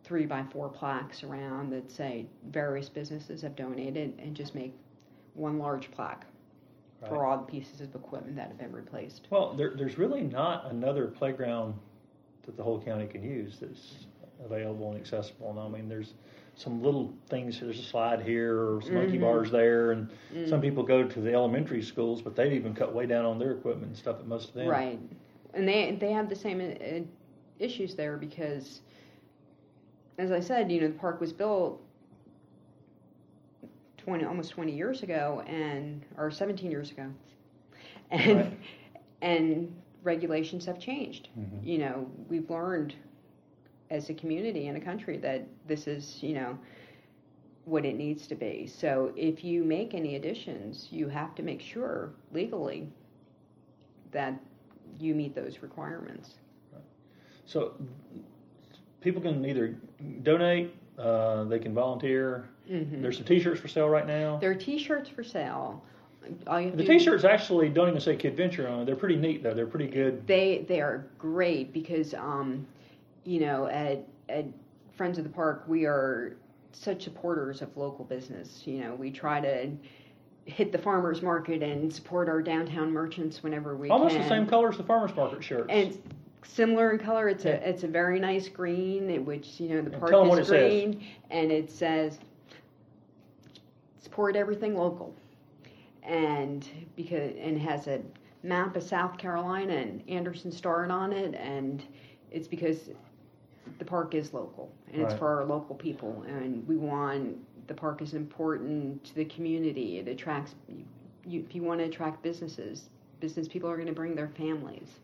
three by four plaques around that say various businesses have donated, and just make one large plaque for all the pieces of equipment that have been replaced. Well, there, there's really not another playground that the whole county can use that's available and accessible. And I mean, there's some little things. There's a slide here, or some monkey Mhm. bars there, and some Mm. people go to the elementary schools, but they've even cut way down on their equipment and stuff at most of them. Right, and they they have the same uh, issues there because, as I said, you know, the park was built twenty almost twenty years ago, and or seventeen years ago, and Right. and regulations have changed. Mhm. You know, we've learned as a community and a country that this is you know what it needs to be. So if you make any additions, you have to make sure legally that you meet those requirements. So people can either donate, uh, they can volunteer. Mhm. There's some T-shirts for sale right now. There are T-shirts for sale. All you The do- T-shirts actually don't even say Kid Venture on it. They're pretty neat though. They're pretty good. They they are great because um, you know at at Friends of the Park we are such supporters of local business. You know we try to hit the farmers market and support our downtown merchants whenever we Almost can. the same color as the farmers market shirts. And similar in color. It's Yeah. a it's a very nice green, which you know the park is it says. green, and it says support everything local, and because and has a map of South Carolina and Anderson starred on it, and it's because the park is local and it's for our local people, and we want the park is important to the community. It attracts you, if you want to attract businesses, business people are going to bring their families.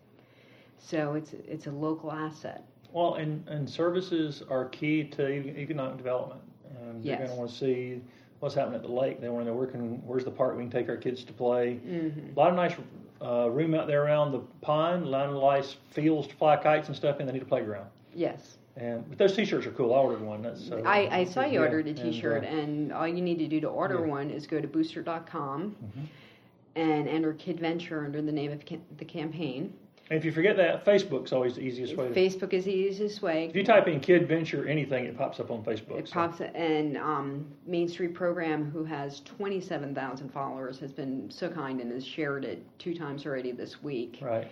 So it's it's a local asset. Well, and, and services are key to economic development. And you're going to want to see what's happening at the lake. They want to know where can, where's the park we can take our kids to play. Mm-hmm. A lot of nice uh, room out there around the pond, a lot of nice fields to fly kites and stuff, and they need a playground. Yes, And but those T-shirts are cool. I ordered one. That's uh, I, I saw you yeah, ordered a and, T-shirt, uh, and, all you need to do to order yeah. one is go to booster.com Mhm. and enter Kid Venture under the name of the campaign. And if you forget that, Facebook's always the easiest way. To, Facebook is the easiest way. if you type in "Kid Venture" anything, it pops up on Facebook. It so- pops and um, Main Street Program, who has 27,000 followers, has been so kind and has shared it two times already this week. Right.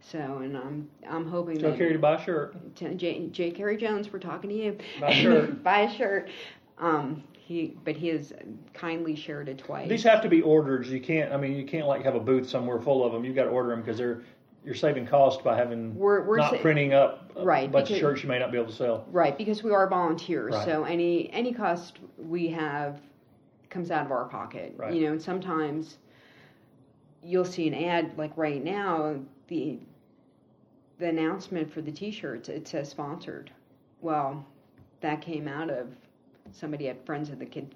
So, and I'm I'm hoping that Carrie to buy a shirt. T- J, J. Kerry Jones, we're talking to you. Buy a shirt. Buy a shirt. Um, he, but he has kindly shared it twice. These have to be ordered. You can't. I mean, you can't like have a booth somewhere full of them. You've got to order them because they're you're saving cost by having We're- we're not sa- printing up a Right, bunch of shirts you may not be able to sell. right because we are volunteers. Right. So any any cost we have comes out of our pocket. Right. You know, and sometimes you'll see an ad like right now the the announcement for the T-shirts it says sponsored. Well, that came out of somebody at Friends of the Kid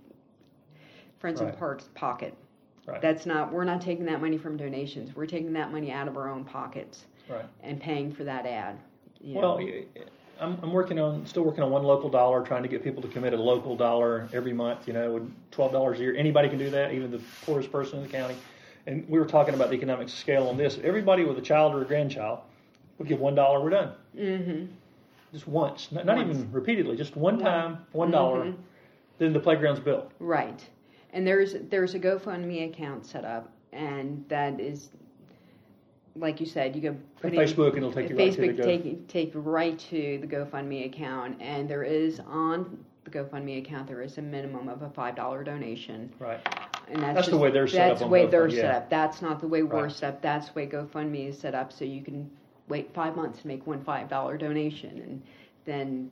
Friends of Right. the Parks pocket. Right. That's not. We're not taking that money from donations. We're taking that money out of our own pockets Right. and paying for that ad. you know. Well, y- I'm, I'm working on, still working on one local dollar, trying to get people to commit a local dollar every month. You know, twelve dollars a year, anybody can do that, even the poorest person in the county. And we were talking about the economic scale on this. Everybody with a child or a grandchild would give one dollar. We're done. Mm-hmm. Just once, not, not Once. even repeatedly, just one time, one dollar. Mhm. Then the playground's built. Right. And there's there's a GoFundMe account set up, and that is, like you said, you go put Facebook, and it'll take you right to Facebook the Go. take take right to the GoFundMe account, and there is on the GoFundMe account there is a minimum of a five dollar donation, Right. and that's, That's the way they're set That's up on the way they're GoFundMe, set up. That's not the way we're Right. set up. That's the way GoFundMe is set up, so you can wait five months to make one five dollar donation, and then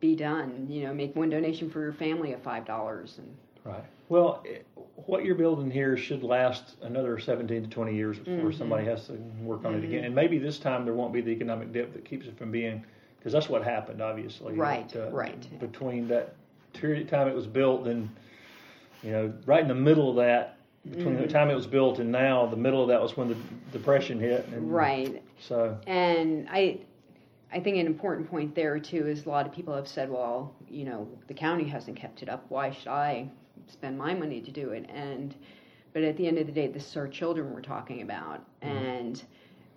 be done. You know, make one donation for your family of five dollars, and Right. Well, it, what you're building here should last another 17 to 20 years before Mm-hmm. somebody has to work on it again. And maybe this time there won't be the economic dip that keeps it from being, because that's what happened, obviously. Right, That, uh, right. Between that period of time it was built and, you know, right in the middle of that, between Mm-hmm. the time it was built and now, the middle of that was when the depression hit. And right. So, And I, I think an important point there too is a lot of people have said, well, you know, the county hasn't kept it up. Why should I spend my money to do it? And, but at the end of the day, this is our children we're talking about, Mm-hmm. and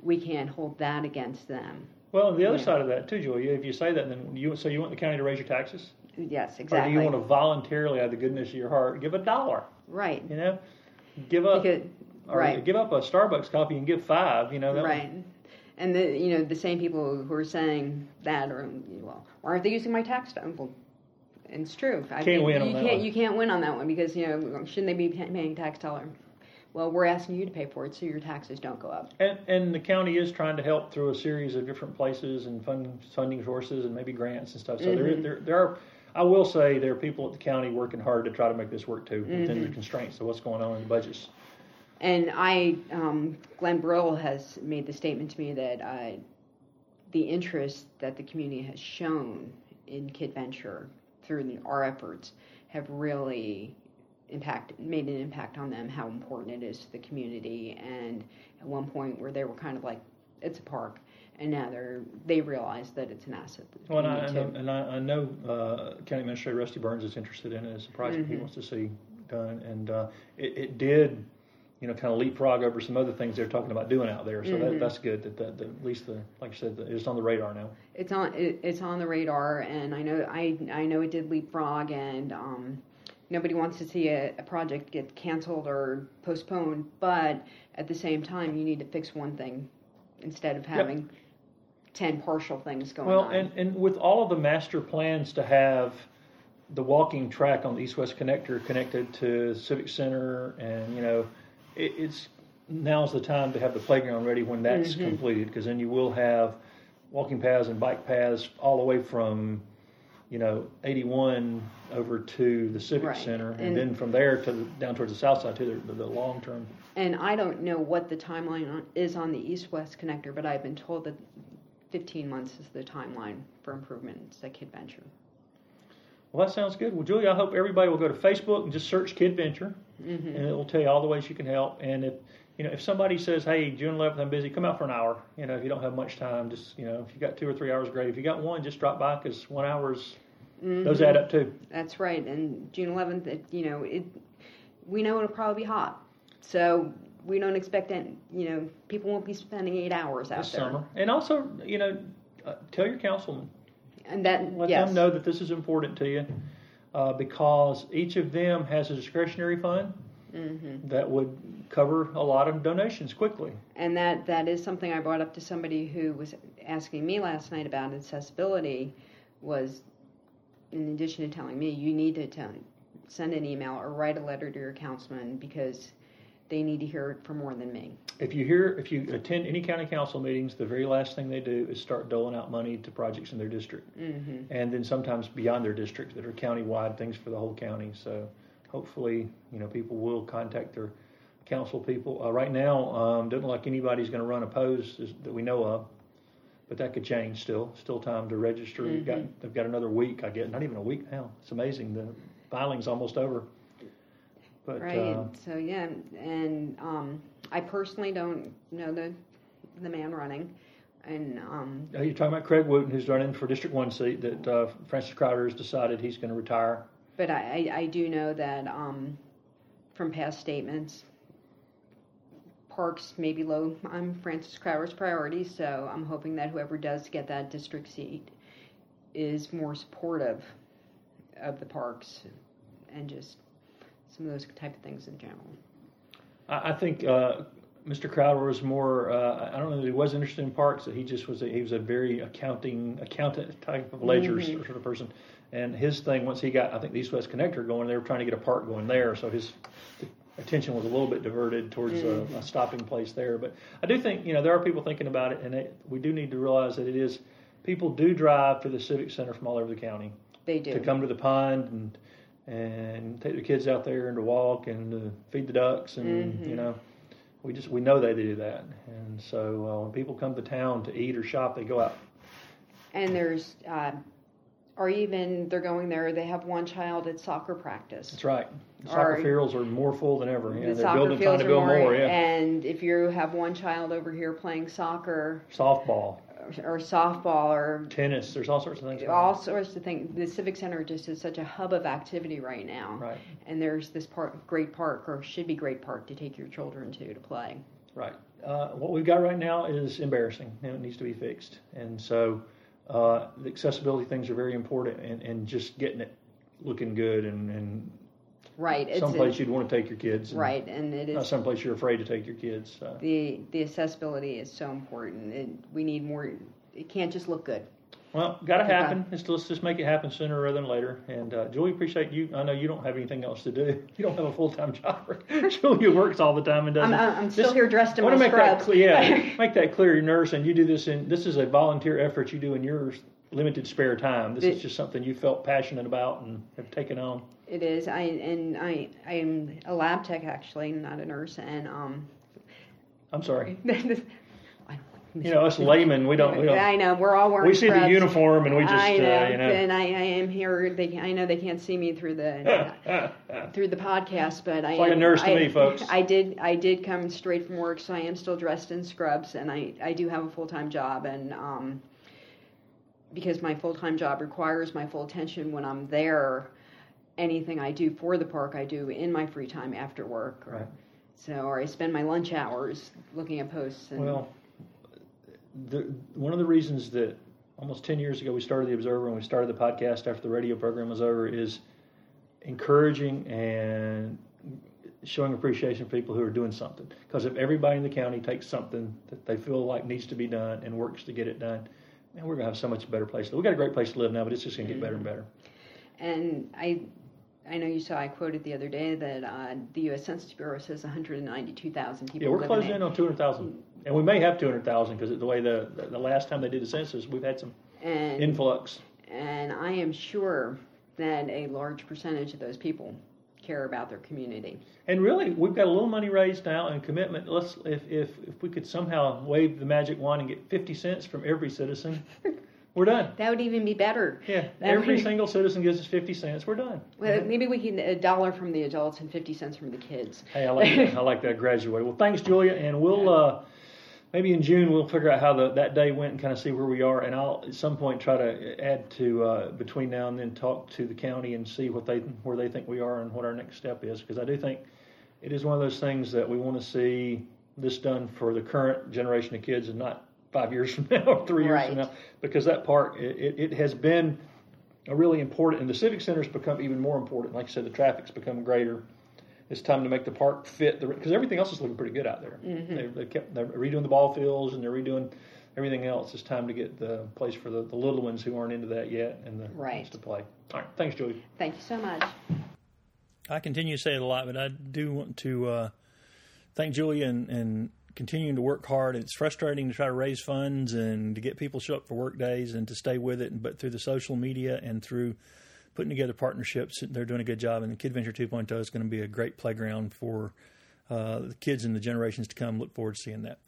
we can't hold that against them. well, the other Yeah. side of that too, Julia, if you say that, then you, so you want the county to raise your taxes? Yes, Or exactly. do you want to voluntarily, out of the goodness of your heart, give a dollar? right. You know, give up, Because, right. give up a Starbucks coffee and give five. You know, that Right. And the you know the same people who are saying that are well, why aren't they using my tax? Well, it's true. I Can't think win on you that can't one. you can't win on that one because you know shouldn't they be paying tax dollar? Well, we're asking you to pay for it, so your taxes don't go up. And, and the county is trying to help through a series of different places and fund, funding sources and maybe grants and stuff. So there, Mm-hmm. there, there are. I will say there are people at the county working hard to try to make this work too within Mm-hmm. the constraints of what's going on in the budgets. And I, um, Glenn Brill has made the statement to me that uh, the interest that the community has shown in Kid Venture through the, our efforts have really impact made an impact on them. How important it is to the community, and at one point where they were kind of like, "It's a park," and now they're they realize that it's an asset. Well, and I, community and. I- I, know uh, County Administrator Rusty Burns is interested in it as a project he wants to see done, and uh, it, it did, you know, kind of leapfrog over some other things they're talking about doing out there. So that, Mhm. that's good that, that, that at least the like you said, it's on the radar now. it's on it, it's on the radar and i know i i know it did leapfrog and um nobody wants to see a, a project get canceled or postponed but at the same time you need to fix one thing instead of having 10 partial things going Well, on and, and with all of the master plans to have the walking track on the east-west connector connected to Civic Center, and you know, it, it's now's the time to have the playground ready when that's Mhm. completed, because then you will have walking paths and bike paths all the way from, you know, 81 over to the Civic Right. Center, and, And- then from there to the, down towards the south side to the, the long term. and i don't know what the timeline on, is on the east west connector but i've been told that 15 months is the timeline for improvements at kid venture Well, that sounds good. Well, Julia, I hope everybody will go to Facebook and just search Kid Venture, mm-hmm. and it will tell you all the ways you can help. And if you know if somebody says, "Hey, June 11th, I'm busy," come out for an hour. You know, if you don't have much time, just you know, if you got two or three hours, great. If you got one, just drop by because one hour's those add up too. That's right. And June 11th, it, you know, it we know it'll probably be hot, so we don't expect any. You know, people won't be spending eight hours out this there. summer. And also, you know, uh, tell your councilman, And that let yes, them know that this is important to you, uh, because each of them has a discretionary fund hmm that would cover a lot of donations quickly. and that that is something I brought up to somebody who was asking me last night about accessibility. Was in addition to telling me, you need to tell, send an email or write a letter to your councilman because they need to hear it from more than me. If you hear, if you attend any county council meetings, the very last thing they do is start doling out money to projects in their district, hmm and then sometimes beyond their district that are county-wide things for the whole county. So hopefully, you know, people will contact their council people. Uh, right now, um, doesn't look like anybody's going to run opposed that we know of, but that could change. Still, still time to register. We've got, they've got another week. I get not even a week now. It's amazing. The filing's almost over. But right. uh, so yeah, and um, I personally don't know the the man running. And um, Are you talking about Craig Wooten, who's running for District One seat? That uh, Francis Crowder has decided he's going to retire. but I, I, I do know that um, from past statements, parks may be low on Francis Crowder's priorities. So I'm hoping that whoever does get that district seat is more supportive of the parks and just some of those type of things in general. I, think uh, Mr. Crowder was more. Uh, I don't know that he was interested in parks. That he just was. A, he was a very accounting accountant type of ledger Mhm. sort of person. And his thing once he got, I think the East West Connector going, they were trying to get a park going there. So his attention was a little bit diverted towards a, a stopping place there. But I do think you know there are people thinking about it, and it, we do need to realize that it is. People do drive to the civic center from all over the county They do. to come to the pond and and take the kids out there and to walk and to feed the ducks and Mhm. you know we just we know they do that and so uh, when people come to town to eat or shop they go out And there's, uh, or even they're going there. They have one child at soccer practice. that's right the soccer Or- fields are more full than ever yeah the they're building trying to build more, more, yeah And if you have one child over here playing soccer softball or, softball or tennis there's all sorts of things all sorts of things, the civic center just is such a hub of activity right now. right And there's this park, great park, or should be great park to take your children to to play. Right. Uh, what we've got right now is embarrassing and it needs to be fixed. And so uh, the accessibility things are very important and, and just getting it looking good and, and Right. It's someplace a, you'd want to take your kids. And right, and it is Not someplace you're afraid to take your kids. Uh, the the accessibility is so important. It, we need more. It can't just look good. well, got to happen. Let's, let's just make it happen sooner rather than later. And uh, Julie, appreciate you. I know you don't have anything else to do. You don't have a full time job. Julia works all the time and does. I'm, it. I'm still Just- here dressed in my make that scrubs. clear. Yeah, make that clear, nurse. And you do this in. This is a volunteer effort you do in your limited spare time. This is just something you felt passionate about and have taken on. It is. I and I I am a lab tech actually, not a nurse, and um. I'm sorry. You know, us laymen, we don't. We don't. I know we're all wearing. We see the uniform and we just, I know, uh, you know. and I, I am here. They, I know they can't see me through the through the podcast, but I like a am- nurse to I, me, folks. I did I did come straight from work, so I am still dressed in scrubs, and I I do have a full time job, and um, because my full time job requires my full attention when I'm there. Anything I do for the park, I do in my free time after work. Or, Right. So, or I spend my lunch hours looking at posts. And, Well, the, one of the reasons that almost 10 years ago we started the Observer and we started the podcast after the radio program was over is encouraging and showing appreciation for people who are doing something. Because if everybody in the county takes something that they feel like needs to be done and works to get it done, man, we're going to have so much better place. We've got a great place to live now, but it's just going to get better and better. And I, I know you saw I quoted the other day that uh, the U.S. Census Bureau says 192,000 people. Yeah, we're closing in in on 200,000. And we may have 200,000 because the way the, the last time they did the census, we've had some and influx. and I am sure that a large percentage of those people care about their community. And really, we've got a little money raised now and commitment. Let's if if if we could somehow wave the magic wand and get fifty cents from every citizen, we're done. That would even be better. Yeah, That every would- single citizen gives us fifty cents. We're done. Well, maybe we can a dollar from the adults and 50 cents from the kids. Hey, I like that. I like that graduate. Well, thanks, Julia, and we'll uh, maybe in June we'll figure out how the, that day went and kind of see where we are. And I'll at some point try to add to uh, between now and then talk to the county and see what they where they think we are and what our next step is because I do think it is one of those things that we want to see this done for the current generation of kids and not five years from now or three years from now because that park it, it, it has been a really important and the civic center's become even more important. Like i said the traffic's become greater. It's time to make the park fit the because everything else is looking pretty good out there. Mm-hmm. they, they kept they're redoing the ball fields and they're redoing everything else. It's time to get the place for the, the little ones who aren't into that yet and the Right. ones to play. All right. Thanks julie. Thank you so much. I continue to say it a lot, but I do want to uh, thank julie and, and continuing to work hard. And it's frustrating to try to raise funds and to get people to show up for work days and to stay with it. But through the social media and through putting together partnerships, they're doing a good job. And the Kid Venture 2.0 is going to be a great playground for uh, the kids and the generations to come. Look forward to seeing that.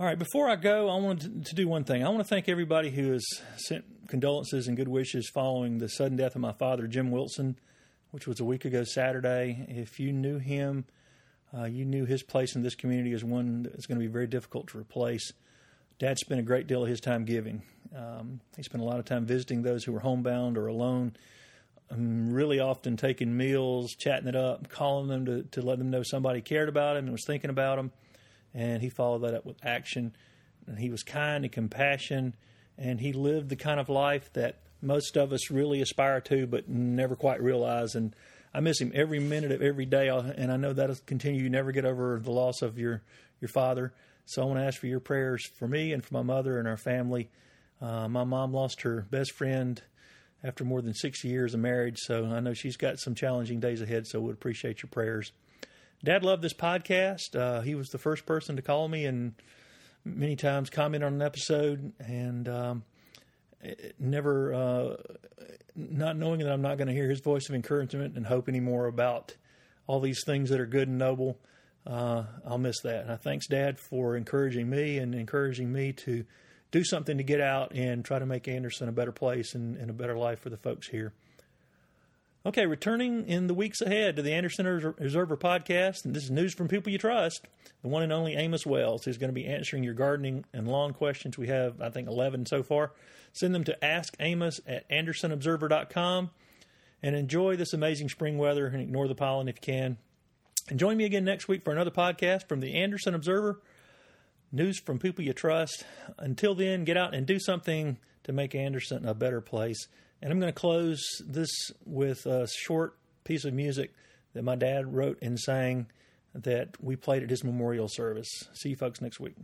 All right, before I go, I wanted to do one thing. I want to thank everybody who has sent condolences and good wishes following the sudden death of my father, Jim Wilson, which was a week ago Saturday. If you knew him, uh, you knew his place in this community is one that's going to be very difficult to replace. Dad spent a great deal of his time giving. Um, he spent a lot of time visiting those who were homebound or alone, um, really often taking meals, chatting it up, calling them to, to let them know somebody cared about him and was thinking about him. And he followed that up with action. And he was kind and compassionate, and he lived the kind of life that most of us really aspire to, but never quite realize. And I miss him every minute of every day, and I know that'll continue. You never get over the loss of your your father. So I want to ask for your prayers for me and for my mother and our family. Uh, my mom lost her best friend after more than 60 years of marriage, so I know she's got some challenging days ahead. So would appreciate your prayers. Dad loved this podcast. Uh, he was the first person to call me and many times comment on an episode, and um, never uh, not knowing that I'm not going to hear his voice of encouragement and hope anymore about all these things that are good and noble. Uh, I'll miss that. And I thanks Dad for encouraging me and encouraging me to do something to get out and try to make Anderson a better place and, and a better life for the folks here. Okay, returning in the weeks ahead to the Anderson Observer podcast, and this is news from people you trust. The one and only Amos Wells is going to be answering your gardening and lawn questions. We have, I think, 11 so far. Send them to askamos at andersonobserver.com and enjoy this amazing spring weather and ignore the pollen if you can. And join me again next week for another podcast from the Anderson Observer. News from people you trust. Until then, get out and do something to make Anderson a better place. And I'm going to close this with a short piece of music that my dad wrote and sang that we played at his memorial service. See you folks next week.